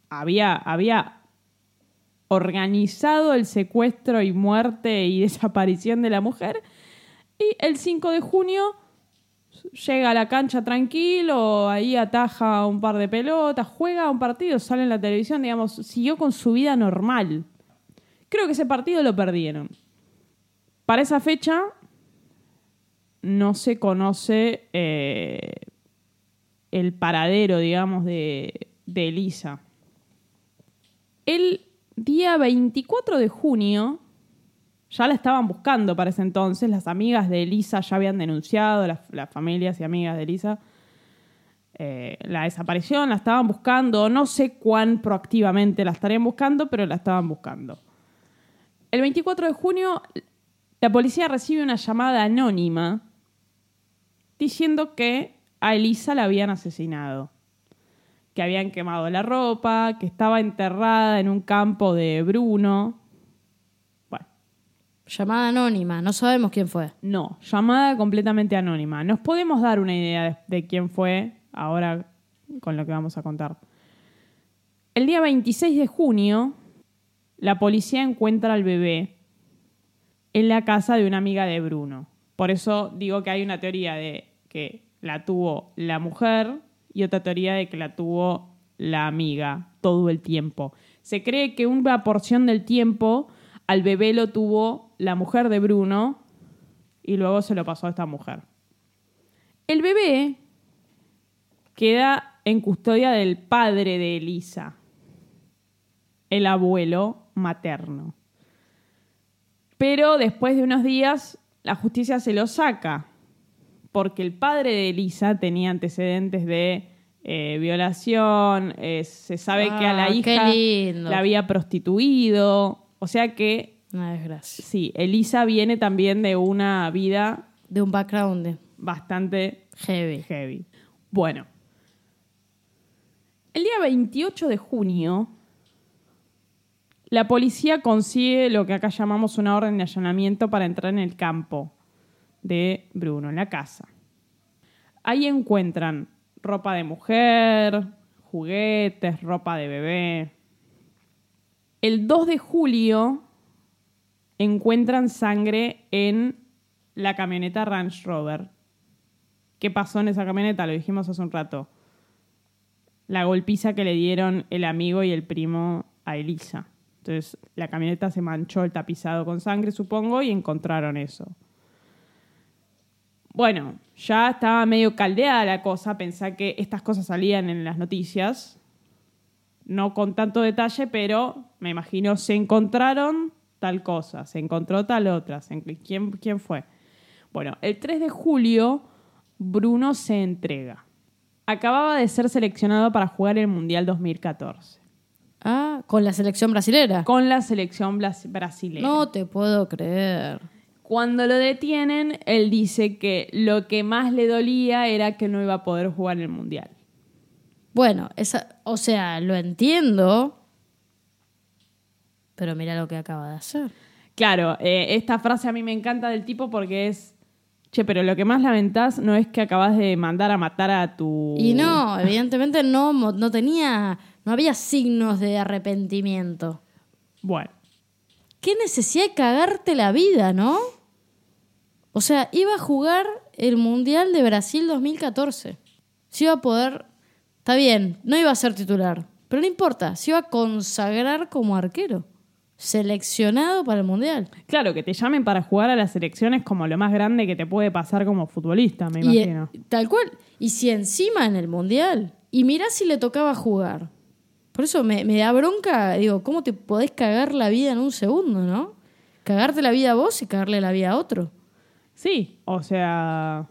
S2: había, había organizado el secuestro y muerte y <laughs> desaparición de la mujer y el 5 de junio llega a la cancha tranquilo, ahí ataja un par de pelotas, juega un partido, sale en la televisión, digamos, siguió con su vida normal. Creo que ese partido lo perdieron. Para esa fecha no se conoce eh, el paradero, digamos, de, de Elisa. El día 24 de junio ya la estaban buscando para ese entonces. Las amigas de Elisa ya habían denunciado, las, familias y amigas de Elisa, eh, la desaparición, la estaban buscando. No sé cuán proactivamente la estarían buscando, pero la estaban buscando. El 24 de junio, la policía recibe una llamada anónima diciendo que a Elisa la habían asesinado, que habían quemado la ropa, que estaba enterrada en un campo de Bruno. Bueno,
S3: Llamada anónima, no sabemos quién fue.
S2: no, llamada completamente anónima. Nos podemos dar una idea de, de quién fue ahora con lo que vamos a contar. El día 26 de junio, la policía encuentra al bebé en la casa de una amiga de Bruno. Por eso digo que hay una teoría de que la tuvo la mujer y otra teoría de que la tuvo la amiga todo el tiempo. Se cree que una porción del tiempo al bebé lo tuvo la mujer de Bruno y luego se lo pasó a esta mujer. El bebé queda en custodia del padre de Elisa, el abuelo materno. Pero después de unos días, la justicia se lo saca, porque el padre de Elisa tenía antecedentes de eh, violación, eh, se sabe que a la
S3: Ah,
S2: hija la había prostituido, o sea que
S3: Una desgracia.
S2: sí, Elisa viene también de una vida
S3: De un background
S2: bastante
S3: heavy.
S2: heavy. Bueno, el día 28 de junio, la policía consigue lo que acá llamamos una orden de allanamiento para entrar en el campo de Bruno, en la casa. Ahí encuentran ropa de mujer, juguetes, ropa de bebé. El 2 de julio encuentran sangre en la camioneta Range Rover. ¿Qué pasó en esa camioneta? Lo dijimos hace un rato. La golpiza que le dieron el amigo y el primo a Elisa. Entonces, la camioneta se manchó el tapizado con sangre, supongo, y encontraron eso. Bueno, ya estaba medio caldeada la cosa. Pensá que estas cosas salían en las noticias. No con tanto detalle, pero me imagino se encontraron tal cosa, se encontró tal otra. ¿Quién, quién fue? Bueno, el 3 de julio, Bruno se entrega. Acababa de ser seleccionado para jugar el Mundial 2014
S3: Ah, con la selección brasilera.
S2: con la selección brasileña.
S3: No te puedo creer.
S2: Cuando lo detienen, él dice que lo que más le dolía era que no iba a poder jugar el Mundial.
S3: Bueno, esa, o sea, lo entiendo. Pero mira lo que acaba de hacer.
S2: Claro, eh, esta frase a mí me encanta del tipo porque es, che, pero lo que más lamentás no es que acabas de mandar a matar a tu...
S3: Y no, evidentemente no, no tenía, no había signos de arrepentimiento.
S2: Bueno,
S3: Qué necesidad de cagarte la vida, ¿no? O sea, iba a jugar el Mundial de Brasil 2014. Se iba a poder... Está bien, no iba a ser titular, pero no importa, se iba a consagrar como arquero. Seleccionado para el Mundial.
S2: claro, que te llamen para jugar a las selecciones como lo más grande que te puede pasar como futbolista, me
S3: Y,
S2: imagino.
S3: eh, tal cual. Y si encima en el Mundial. Y mirá si le tocaba jugar. Por eso me, me da bronca. Digo, ¿cómo te podés cagar la vida en un segundo, no? Cagarte la vida a vos y cagarle la vida a otro.
S2: Sí, o sea,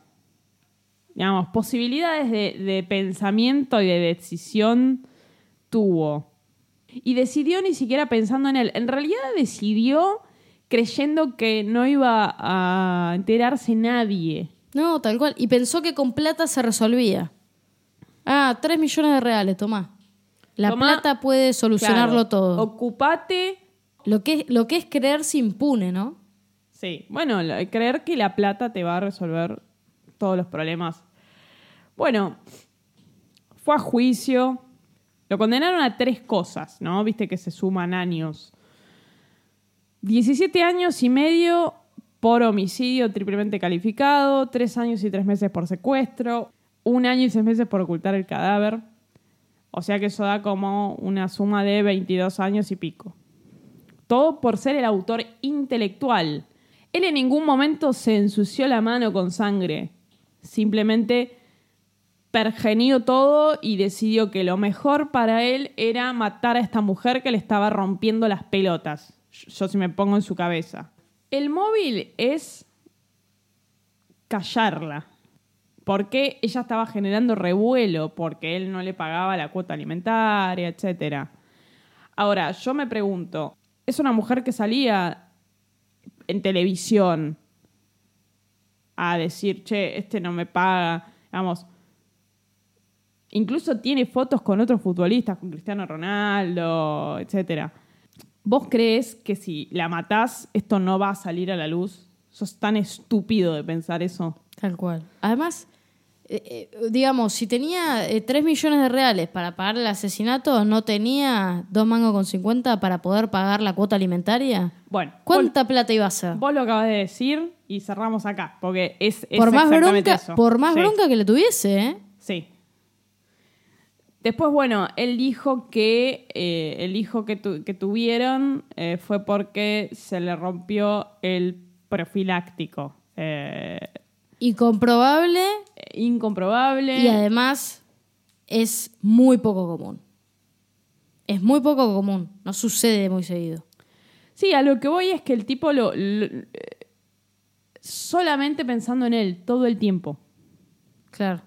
S2: digamos, posibilidades de, de pensamiento y de decisión tuvo. Y decidió ni siquiera pensando en él. En realidad decidió creyendo que no iba a enterarse nadie.
S3: No, tal cual. Y pensó que con plata se resolvía. Ah, tres millones de reales, tomá. La
S2: Tomá,
S3: plata puede solucionarlo
S2: Claro,
S3: todo.
S2: Ocupate.
S3: Lo que, lo que es creerse impune, ¿no?
S2: Sí, bueno, creer que la plata te va a resolver todos los problemas. Bueno, fue a juicio. Lo condenaron a tres cosas, ¿no? Viste que se suman años. 17 años y medio por homicidio triplemente calificado, tres años y tres meses por secuestro, un año y seis meses por ocultar el cadáver. O sea que eso da como una suma de 22 años y pico. Todo por ser el autor intelectual. Él en ningún momento se ensució la mano con sangre. Simplemente pergenió todo y decidió que lo mejor para él era matar a esta mujer que le estaba rompiendo las pelotas. Yo si me pongo en su cabeza. El móvil es callarla. Porque ella estaba generando revuelo, porque él no le pagaba la cuota alimentaria, etc. Ahora, yo me pregunto, es una mujer que salía en televisión a decir, che, este no me paga, vamos. Incluso tiene fotos con otros futbolistas, con Cristiano Ronaldo, etc. ¿Vos crees que si la matás, esto no va a salir a la luz? Sos tan estúpido de pensar eso.
S3: Tal cual. Además, eh, eh, digamos, si tenía eh, 3 millones de reales para pagar el asesinato, ¿no tenía dos mangos con 50 para poder pagar la cuota alimentaria?
S2: Bueno,
S3: ¿Cuánta plata iba a ser?
S2: Vos lo acabas de decir y cerramos acá, porque es, es
S3: Por más,
S2: exactamente
S3: bronca,
S2: eso.
S3: por más
S2: Sí,
S3: bronca que le tuviese, ¿eh?
S2: Sí. Después, bueno, él dijo que eh, el hijo que, tu- que tuvieron fue porque se le rompió el profiláctico. Eh,
S3: Incomprobable
S2: incomprobable.
S3: y además es muy poco común. Es muy poco común, no sucede muy seguido.
S2: Sí, a lo que voy es que el tipo lo, lo- solamente pensando en él todo el tiempo.
S3: Claro.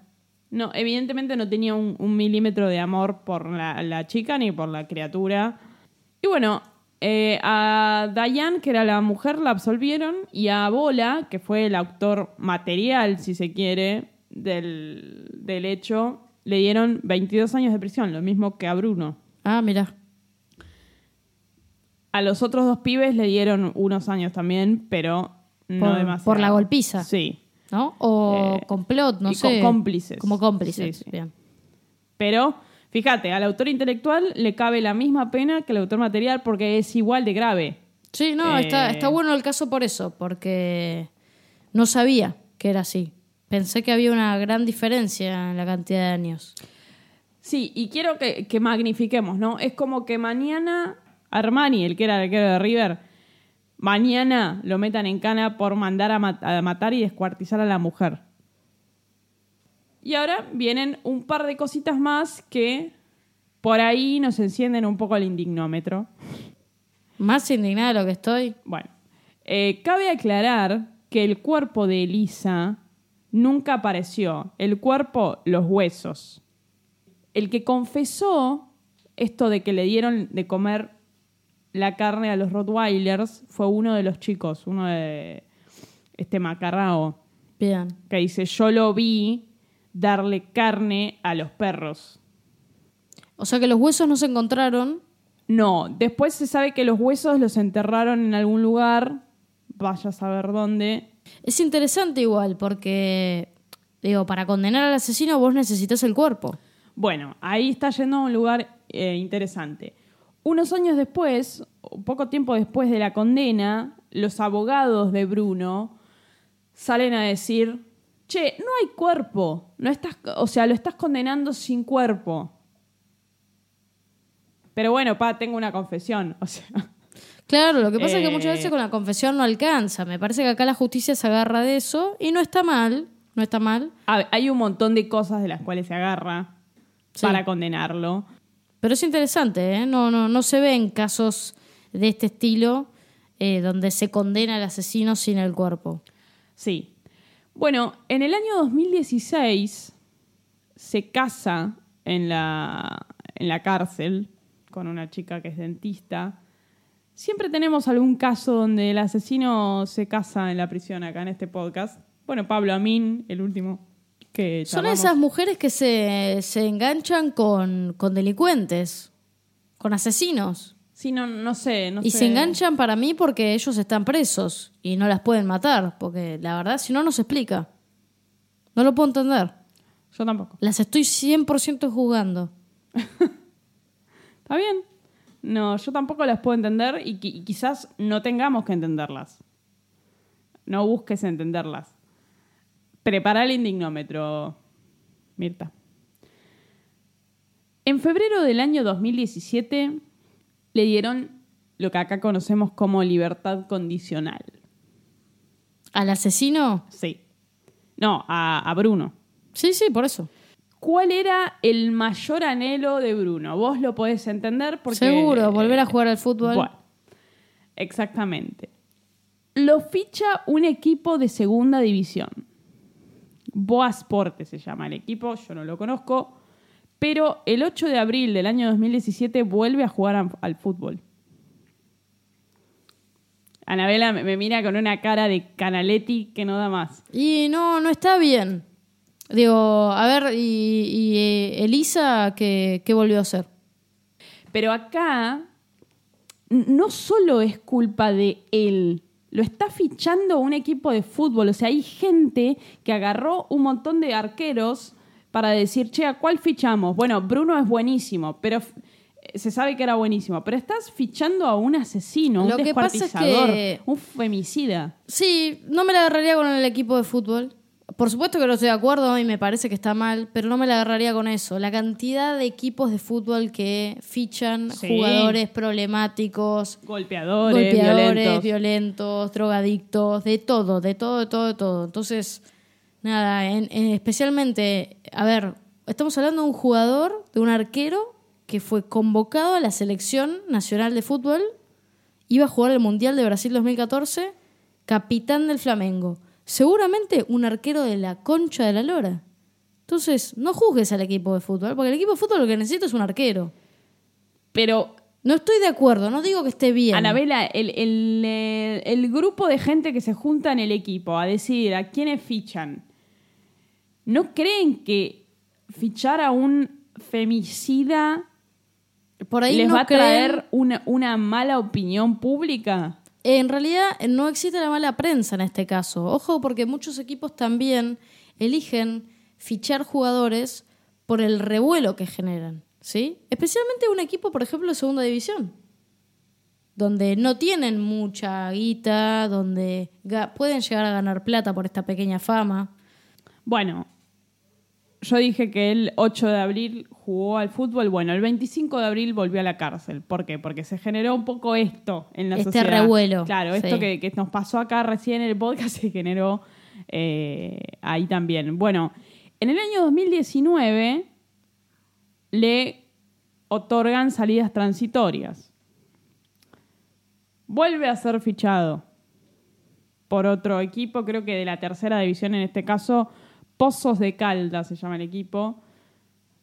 S2: No, evidentemente no tenía un, un milímetro de amor por la, la chica ni por la criatura. Y bueno, eh, a Diane, que era la mujer, la absolvieron. Y a Bola, que fue el autor material, si se quiere, del, del hecho, le dieron 22 años de prisión, lo mismo que a Bruno.
S3: Ah, mira.
S2: A los otros dos pibes le dieron unos años también, pero no
S3: Por-
S2: demasiado.
S3: por la golpiza.
S2: Sí.
S3: ¿No? O
S2: Eh,
S3: complot, no
S2: y
S3: sé.
S2: co- cómplices.
S3: Como cómplices,
S2: Sí, sí.
S3: bien.
S2: Pero, fíjate, al autor intelectual le cabe la misma pena que al autor material porque es igual de grave.
S3: Sí, no, está,
S2: Eh,
S3: está bueno el caso por eso, porque no sabía que era así. Pensé que había una gran diferencia en la cantidad de años.
S2: Sí, y quiero que, que magnifiquemos, ¿no? Es como que mañana Armani, el que era el arquero de River, mañana lo metan en cana por mandar a, mat- a matar y descuartizar a la mujer. Y ahora vienen un par de cositas más que por ahí nos encienden un poco el indignómetro.
S3: Más indignada de lo que estoy.
S2: Bueno, eh, cabe aclarar que el cuerpo de Elisa nunca apareció. El cuerpo, los huesos. El que confesó esto de que le dieron de comer la carne a los Rottweilers fue uno de los chicos, uno de este macarrao,
S3: Bien.
S2: que dice, yo lo vi darle carne a los perros.
S3: O sea que los huesos no se encontraron.
S2: No, después se sabe que los huesos los enterraron en algún lugar, vaya a saber dónde.
S3: Es interesante igual, porque, digo, para condenar al asesino vos necesitas el cuerpo.
S2: Bueno, ahí está yendo a un lugar eh, interesante. Unos años después, poco tiempo después de la condena, los abogados de Bruno salen a decir, che, no hay cuerpo, no estás, o sea, lo estás condenando sin cuerpo. Pero bueno, pa, tengo una confesión, o sea,
S3: Claro, lo que pasa es que
S2: Eh.
S3: muchas veces con la confesión no alcanza. Me parece que acá la justicia se agarra de eso y no está mal. No está mal.
S2: a- hay un montón de cosas de las cuales se agarra
S3: Sí.
S2: para condenarlo.
S3: Pero es interesante, ¿eh? No, no, no se ve en casos de este estilo eh, donde se condena al asesino sin el cuerpo.
S2: Sí. Bueno, en el año 2016 se casa en la, en la cárcel con una chica que es dentista. Siempre tenemos algún caso donde el asesino se casa en la prisión acá en este podcast. Bueno, Pablo Amin, el último que
S3: Son esas mujeres que se, se enganchan con, con delincuentes, con asesinos.
S2: Sí, no, no sé, no
S3: y
S2: sé.
S3: se enganchan para mí porque ellos están presos y no las pueden matar, porque la verdad, si no, no se explica. No lo puedo entender.
S2: Yo tampoco.
S3: Las estoy 100% juzgando. <laughs>
S2: Está bien. No, yo tampoco las puedo entender y, qui- y quizás no tengamos que entenderlas. No busques entenderlas. Prepara el indignómetro, Mirta. En febrero del año 2017 le dieron lo que acá conocemos como libertad condicional.
S3: ¿Al asesino?
S2: Sí. No, a, a Bruno.
S3: Sí, sí, por eso.
S2: ¿Cuál era el mayor anhelo de Bruno? Vos lo podés entender porque...
S3: Seguro, volver a jugar al fútbol.
S2: Bueno, exactamente. Lo ficha un equipo de segunda división. Boa Sporte se llama el equipo, yo no lo conozco, pero el 8 de abril del año 2017 vuelve a jugar a- al fútbol. Anabela me me mira con una cara de canaletti que no da más.
S3: Y no, no está bien. Digo, a ver, ¿y, y, eh, Elisa qué, qué volvió a hacer?
S2: Pero acá no solo es culpa de él, lo está fichando un equipo de fútbol. O sea, hay gente que agarró un montón de arqueros para decir, che, ¿a cuál fichamos? Bueno, Bruno es buenísimo, pero eh, se sabe que era buenísimo. Pero estás fichando a un asesino, un
S3: Lo que pasa es
S2: descuartizador,
S3: que-
S2: un femicida.
S3: Sí, no me la agarraría con el equipo de fútbol. Por supuesto que no estoy de acuerdo y me parece que está mal, pero no me la agarraría con eso. La cantidad de equipos de fútbol que fichan
S2: Sí.
S3: jugadores problemáticos,
S2: Golpeadores,
S3: golpeadores,
S2: violentos.
S3: violentos, drogadictos, de todo, de todo, de todo, de todo. Entonces, nada, en- en- especialmente, a ver, estamos hablando de un jugador, de un arquero que fue convocado a la selección nacional de fútbol, iba a jugar el Mundial de Brasil 2014, capitán del Flamengo. Seguramente un arquero de la concha de la lora. Entonces, no juzgues al equipo de fútbol, porque el equipo de fútbol lo que necesita es un arquero.
S2: Pero
S3: No estoy de acuerdo, no digo que esté bien.
S2: Anabela, el, el, eh, el grupo de gente que se junta en el equipo a decidir a quiénes fichan, ¿no creen que fichar a un femicida
S3: Por ahí
S2: les
S3: no
S2: va a
S3: creen-
S2: traer una, una mala opinión pública?
S3: En realidad eh, no existe la mala prensa en este caso. Ojo, porque muchos equipos también eligen fichar jugadores por el revuelo que generan, ¿sí? Especialmente un equipo, por ejemplo, de segunda división, donde no tienen mucha guita, donde pueden llegar a ganar plata por esta pequeña fama.
S2: Bueno, yo dije que el 8 de abril jugó al fútbol. Bueno, el 25 de abril volvió a la cárcel. ¿Por qué? Porque se generó un poco esto en la
S3: Este
S2: sociedad.
S3: revuelo,
S2: Claro, esto que nos pasó acá recién en el podcast <laughs> se generó eh, ahí también. Bueno, en el año 2019 le otorgan salidas transitorias. Vuelve a ser fichado por otro equipo, creo que de la tercera división en este caso, Pozos de Calda se llama el equipo.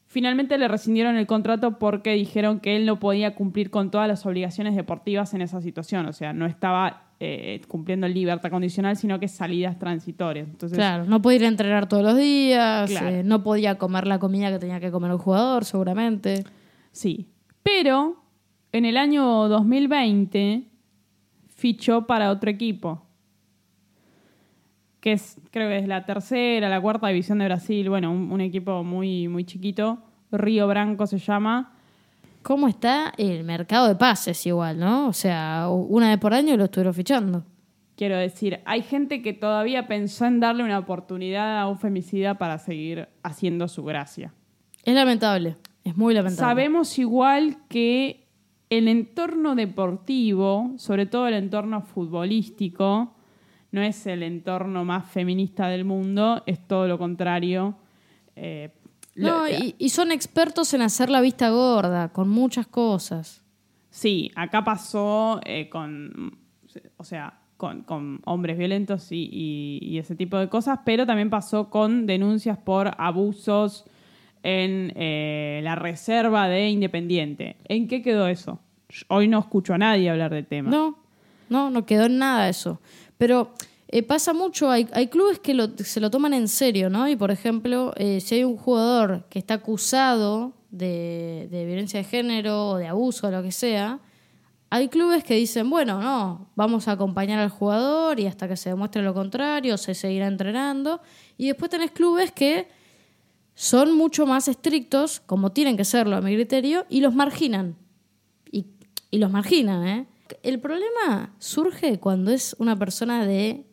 S2: Finalmente le rescindieron el contrato porque dijeron que él no podía cumplir con todas las obligaciones deportivas en esa situación, o sea, no estaba eh, cumpliendo libertad condicional, sino que salidas transitorias. Entonces,
S3: Claro, no podía ir a entrenar todos los días,
S2: Claro.
S3: eh, no podía comer la comida que tenía que comer el jugador, seguramente.
S2: Sí. Pero en el año 2020 fichó para otro equipo. Que es, creo que es la tercera, la cuarta división de Brasil. Bueno, un, un equipo muy, muy chiquito. Río Branco se llama.
S3: ¿Cómo está el mercado de pases igual, no? O sea, una vez por año lo estuvieron fichando.
S2: Quiero decir, hay gente que todavía pensó en darle una oportunidad a un femicida para seguir haciendo su gracia.
S3: Es lamentable, es muy lamentable.
S2: Sabemos igual que el entorno deportivo, sobre todo el entorno futbolístico, no es el entorno más feminista del mundo, es todo lo contrario. Eh,
S3: No,
S2: lo-
S3: y, y son expertos en hacer la vista gorda, con muchas cosas.
S2: Sí, acá pasó eh, con, o sea, con, con hombres violentos y, y- y ese tipo de cosas, pero también pasó con denuncias por abusos en eh, la reserva de Independiente. ¿En qué quedó eso? Hoy no escucho a nadie hablar del tema.
S3: No, no, no quedó en nada eso. Pero eh, pasa mucho, hay, hay clubes que lo- se lo toman en serio, ¿no? Y por ejemplo, eh, si hay un jugador que está acusado de, violencia de género o de abuso o lo que sea, hay clubes que dicen, bueno, no, vamos a acompañar al jugador y hasta que se demuestre lo contrario, se seguirá entrenando. Y después tenés clubes que son mucho más estrictos, como tienen que serlo a mi criterio, y los marginan. Y los marginan, ¿eh? El problema surge cuando es una persona de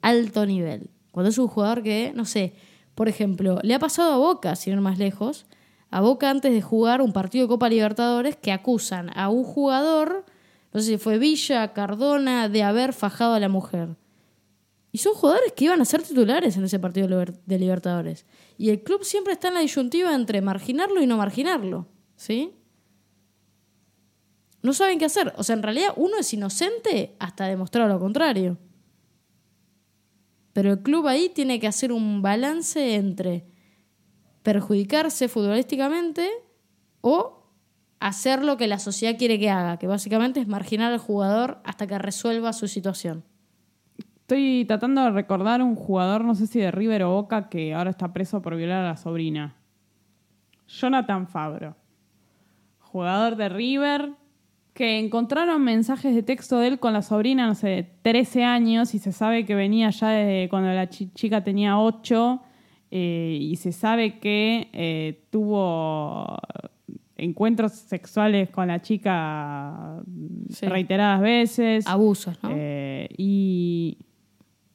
S3: alto nivel. Cuando es un jugador que, no sé, por ejemplo, le ha pasado a Boca, sin ir más lejos, a Boca antes de jugar un partido de Copa Libertadores que acusan a un jugador, no sé si fue Villa, Cardona, de haber fajado a la mujer. Y son jugadores que iban a ser titulares en ese partido de Libertadores. Y el club siempre está en la disyuntiva entre marginarlo y no marginarlo. ¿Sí? No saben qué hacer. O sea, en realidad uno es inocente hasta demostrar lo contrario. Pero el club ahí tiene que hacer un balance entre perjudicarse futbolísticamente o hacer lo que la sociedad quiere que haga, que básicamente es marginar al jugador hasta que resuelva su situación.
S2: Estoy tratando de recordar un jugador, no sé si de River o Boca, que ahora está preso por violar a la sobrina. Jonathan Fabro. Jugador de River, que encontraron mensajes de texto de él con la sobrina, no sé, 13 años, y se sabe que venía ya de cuando la chica tenía 8, eh, y se sabe que eh, tuvo encuentros sexuales con la chica reiteradas veces.
S3: Abusos, ¿no?
S2: Eh, y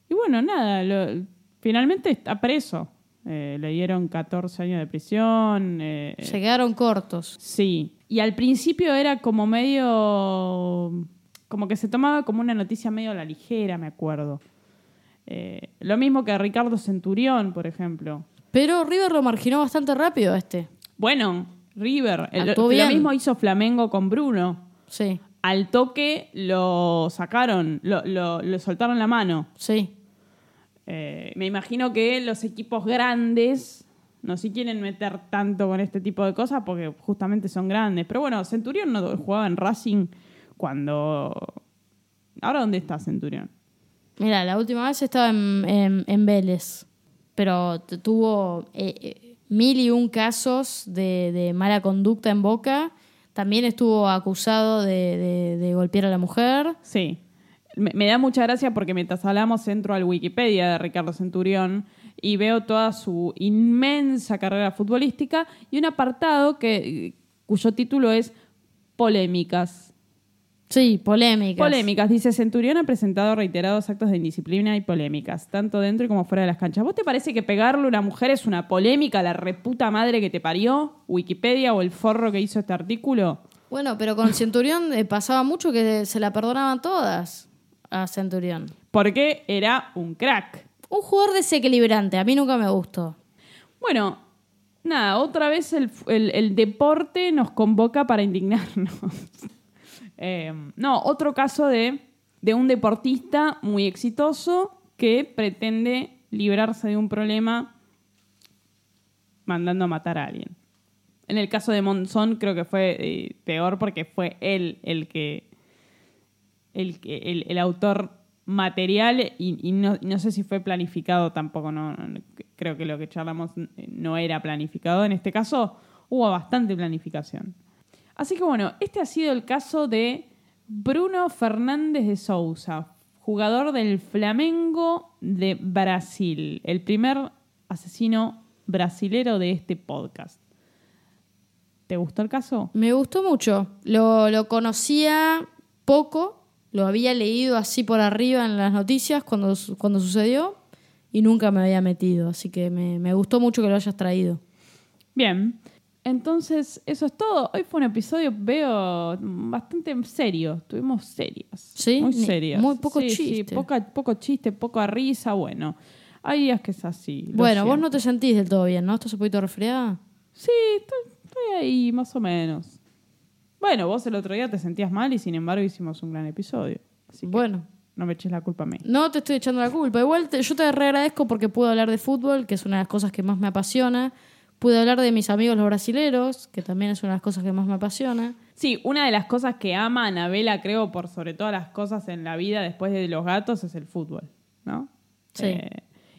S2: y bueno, nada, finalmente está preso. Eh, le dieron 14 años de prisión. Eh,
S3: Se quedaron cortos.
S2: Sí. Y al principio era como medio. como que se tomaba como una noticia medio a la ligera, me acuerdo. Eh, lo mismo que Ricardo Centurión, por ejemplo.
S3: Pero River lo marginó bastante rápido este.
S2: Bueno, River. lo mismo hizo Flamengo con Bruno.
S3: Sí
S2: al toque lo sacaron, lo, lo, soltaron la mano.
S3: Sí.
S2: Eh, me imagino que los equipos grandes no si quieren meter tanto con este tipo de cosas porque justamente son grandes. Pero bueno, Centurión no jugaba en Racing cuando... ¿Ahora dónde está Centurión?
S3: Mira, la última vez estaba en, en, Vélez, pero tuvo eh, eh, mil y un casos de, de mala conducta en Boca también estuvo acusado de, golpear a la mujer.
S2: Sí. Me, da mucha gracia porque mientras hablamos entro al Wikipedia de Ricardo Centurión y veo toda su inmensa carrera futbolística y un apartado que, cuyo título es Polémicas.
S3: Sí, polémicas.
S2: Polémicas. Dice, Centurión ha presentado reiterados actos de indisciplina y polémicas, tanto dentro como fuera de las canchas. ¿Vos te parece que pegarle a una mujer es una polémica, la reputa madre que te parió? ¿Wikipedia o el forro que hizo este artículo?
S3: Bueno, pero con Centurión eh, pasaba mucho que se la perdonaban todas a Centurión.
S2: Porque era un crack.
S3: Un jugador desequilibrante, a mí nunca me gustó.
S2: Bueno, nada, otra vez el deporte nos convoca para indignarnos. <laughs> Em, no, otro caso de, un deportista muy exitoso que pretende librarse de un problema mandando a matar a alguien. En el caso de Monzón creo que fue eh, peor porque fue él el que el, autor material y, no, sé si fue planificado tampoco, no, creo que lo que charlamos no era planificado. En este caso hubo bastante planificación. Así que bueno, este ha sido el caso de Bruno Fernández de Souza, jugador del Flamengo de Brasil, el primer asesino brasilero de este podcast. ¿Te gustó el caso?
S3: Me gustó mucho. Lo, conocía poco, lo había leído así por arriba en las noticias cuando, cuando sucedió y nunca me había metido, así que me, me gustó mucho que lo hayas traído.
S2: Bien. Entonces, eso es todo. Hoy fue un episodio, veo, bastante serio. Tuvimos serias.
S3: Sí,
S2: muy serias.
S3: Muy poco chiste.
S2: poco chiste, poca risa. Bueno, hay días que es así.
S3: Bueno, vos no te sentís del todo bien, ¿no? ¿Estás un poquito resfriada?
S2: Sí, estoy, ahí, más o menos. Bueno, vos el otro día te sentías mal y sin embargo hicimos un gran episodio. Así bueno. No me eches la culpa a mí.
S3: No te estoy echando la culpa. Igual yo te agradezco porque puedo hablar de fútbol, que es una de las cosas que más me apasiona Pude hablar de mis amigos los brasileros, que también es una de las cosas que más me apasiona.
S2: Sí, una de las cosas que ama Anabela, creo, por sobre todas las cosas en la vida después de los gatos, es el fútbol, ¿no?
S3: Sí. Eh,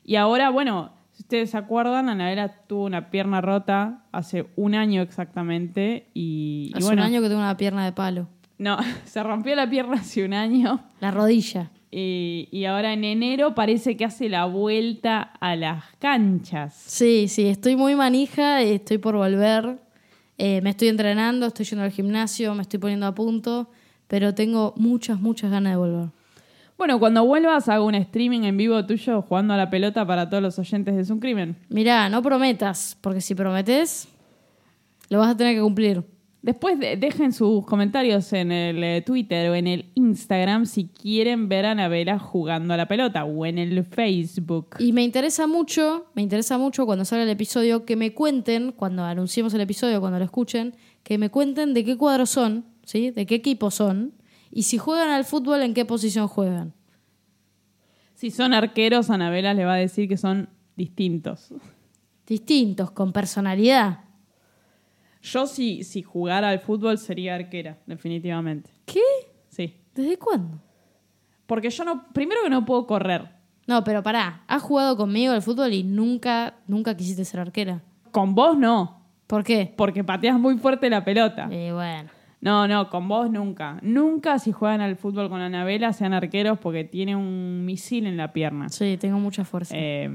S2: y ahora, bueno, si ustedes se acuerdan, Anabela tuvo una pierna rota hace un año exactamente y...
S3: Hace un año que tuvo una pierna de palo.
S2: No, <laughs> se rompió la pierna hace un año.
S3: La rodilla.
S2: y ahora en enero parece que hace la vuelta a las canchas.
S3: Sí, sí, estoy muy manija, estoy por volver. Eh, me estoy entrenando, estoy yendo al gimnasio, me estoy poniendo a punto, pero tengo muchas, muchas ganas de volver.
S2: Bueno, cuando vuelvas hago un streaming en vivo tuyo jugando a la pelota para todos los oyentes de Es un crimen.
S3: Mirá, no prometas, porque si prometes, lo vas a tener que cumplir.
S2: Después de- dejen sus comentarios en el eh, Twitter o en el Instagram si quieren ver a Anabela jugando a la pelota o en el Facebook.
S3: Y me interesa mucho, me interesa mucho cuando salga el episodio que me cuenten, cuando anunciemos el episodio, cuando lo escuchen, que me cuenten de qué cuadro son, ¿sí? De qué equipo son y si juegan al fútbol en qué posición juegan.
S2: Si son arqueros, Anabela le va a decir que son distintos.
S3: Distintos, con personalidad.
S2: Yo si, si jugara al fútbol sería arquera, definitivamente.
S3: ¿Qué?
S2: Sí.
S3: ¿Desde cuándo?
S2: Porque yo no, primero que no puedo correr.
S3: No, pero pará, has jugado conmigo al fútbol y nunca, nunca quisiste ser arquera.
S2: Con vos no,
S3: ¿Por qué?
S2: porque pateas muy fuerte la pelota.
S3: Eh, bueno.
S2: No, no, con vos nunca. Nunca si juegan al fútbol con Anabela sean arqueros porque tiene un misil en la pierna.
S3: Sí, tengo mucha fuerza.
S2: Eh,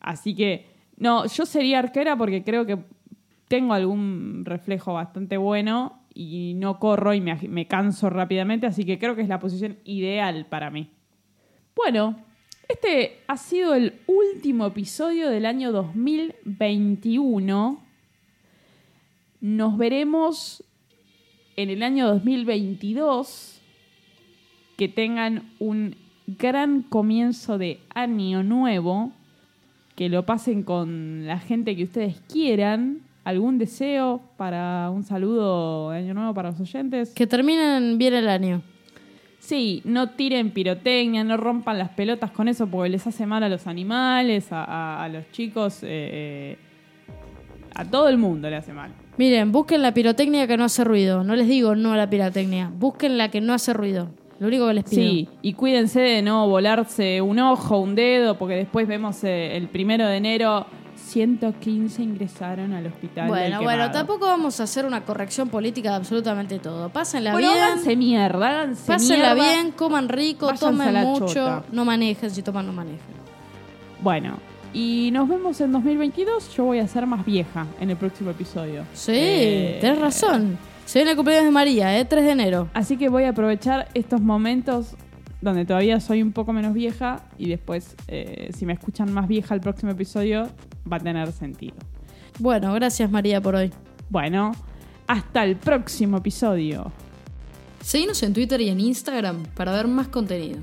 S2: así que, no, yo sería arquera porque creo que tengo algún reflejo bastante bueno y no corro y me, me canso rápidamente, así que creo que es la posición ideal para mí. Bueno, este ha sido el último episodio del año 2021. Nos veremos en el año 2022. Que tengan un gran comienzo de año nuevo. Que lo pasen con la gente que ustedes quieran. ¿Algún deseo para un saludo de año nuevo para los oyentes?
S3: Que terminen bien el año.
S2: Sí, no tiren pirotecnia, no rompan las pelotas con eso porque les hace mal a los animales, a, a- a los chicos, eh, eh, a todo el mundo le hace mal.
S3: Miren, busquen la pirotecnia que no hace ruido. No les digo no a la pirotecnia. Busquen la que no hace ruido. Lo único que les pido.
S2: Sí, y cuídense de no volarse un ojo, un dedo, porque después vemos eh, el primero de enero 115 ingresaron al hospital.
S3: Bueno, bueno, tampoco vamos a hacer una corrección política de absolutamente todo. Pásenla
S2: Bueno,
S3: bien.
S2: háganse mierda, háganse
S3: Pásenla
S2: mierda.
S3: bien, coman rico, tomen mucho,
S2: chota.
S3: no manejen, si toman no manejen.
S2: Bueno, y nos vemos en 2022. Yo voy a ser más vieja en el próximo episodio.
S3: Sí,
S2: Eh,
S3: tenés razón. Se viene el cumpleaños de María, ¿eh? 3 de enero.
S2: Así que voy a aprovechar estos momentos donde todavía soy un poco menos vieja y después, eh, si me escuchan más vieja el próximo episodio, va a tener sentido.
S3: Bueno, gracias María por hoy.
S2: Bueno, hasta el próximo episodio.
S3: Seguinos en Twitter y en Instagram para ver más contenido.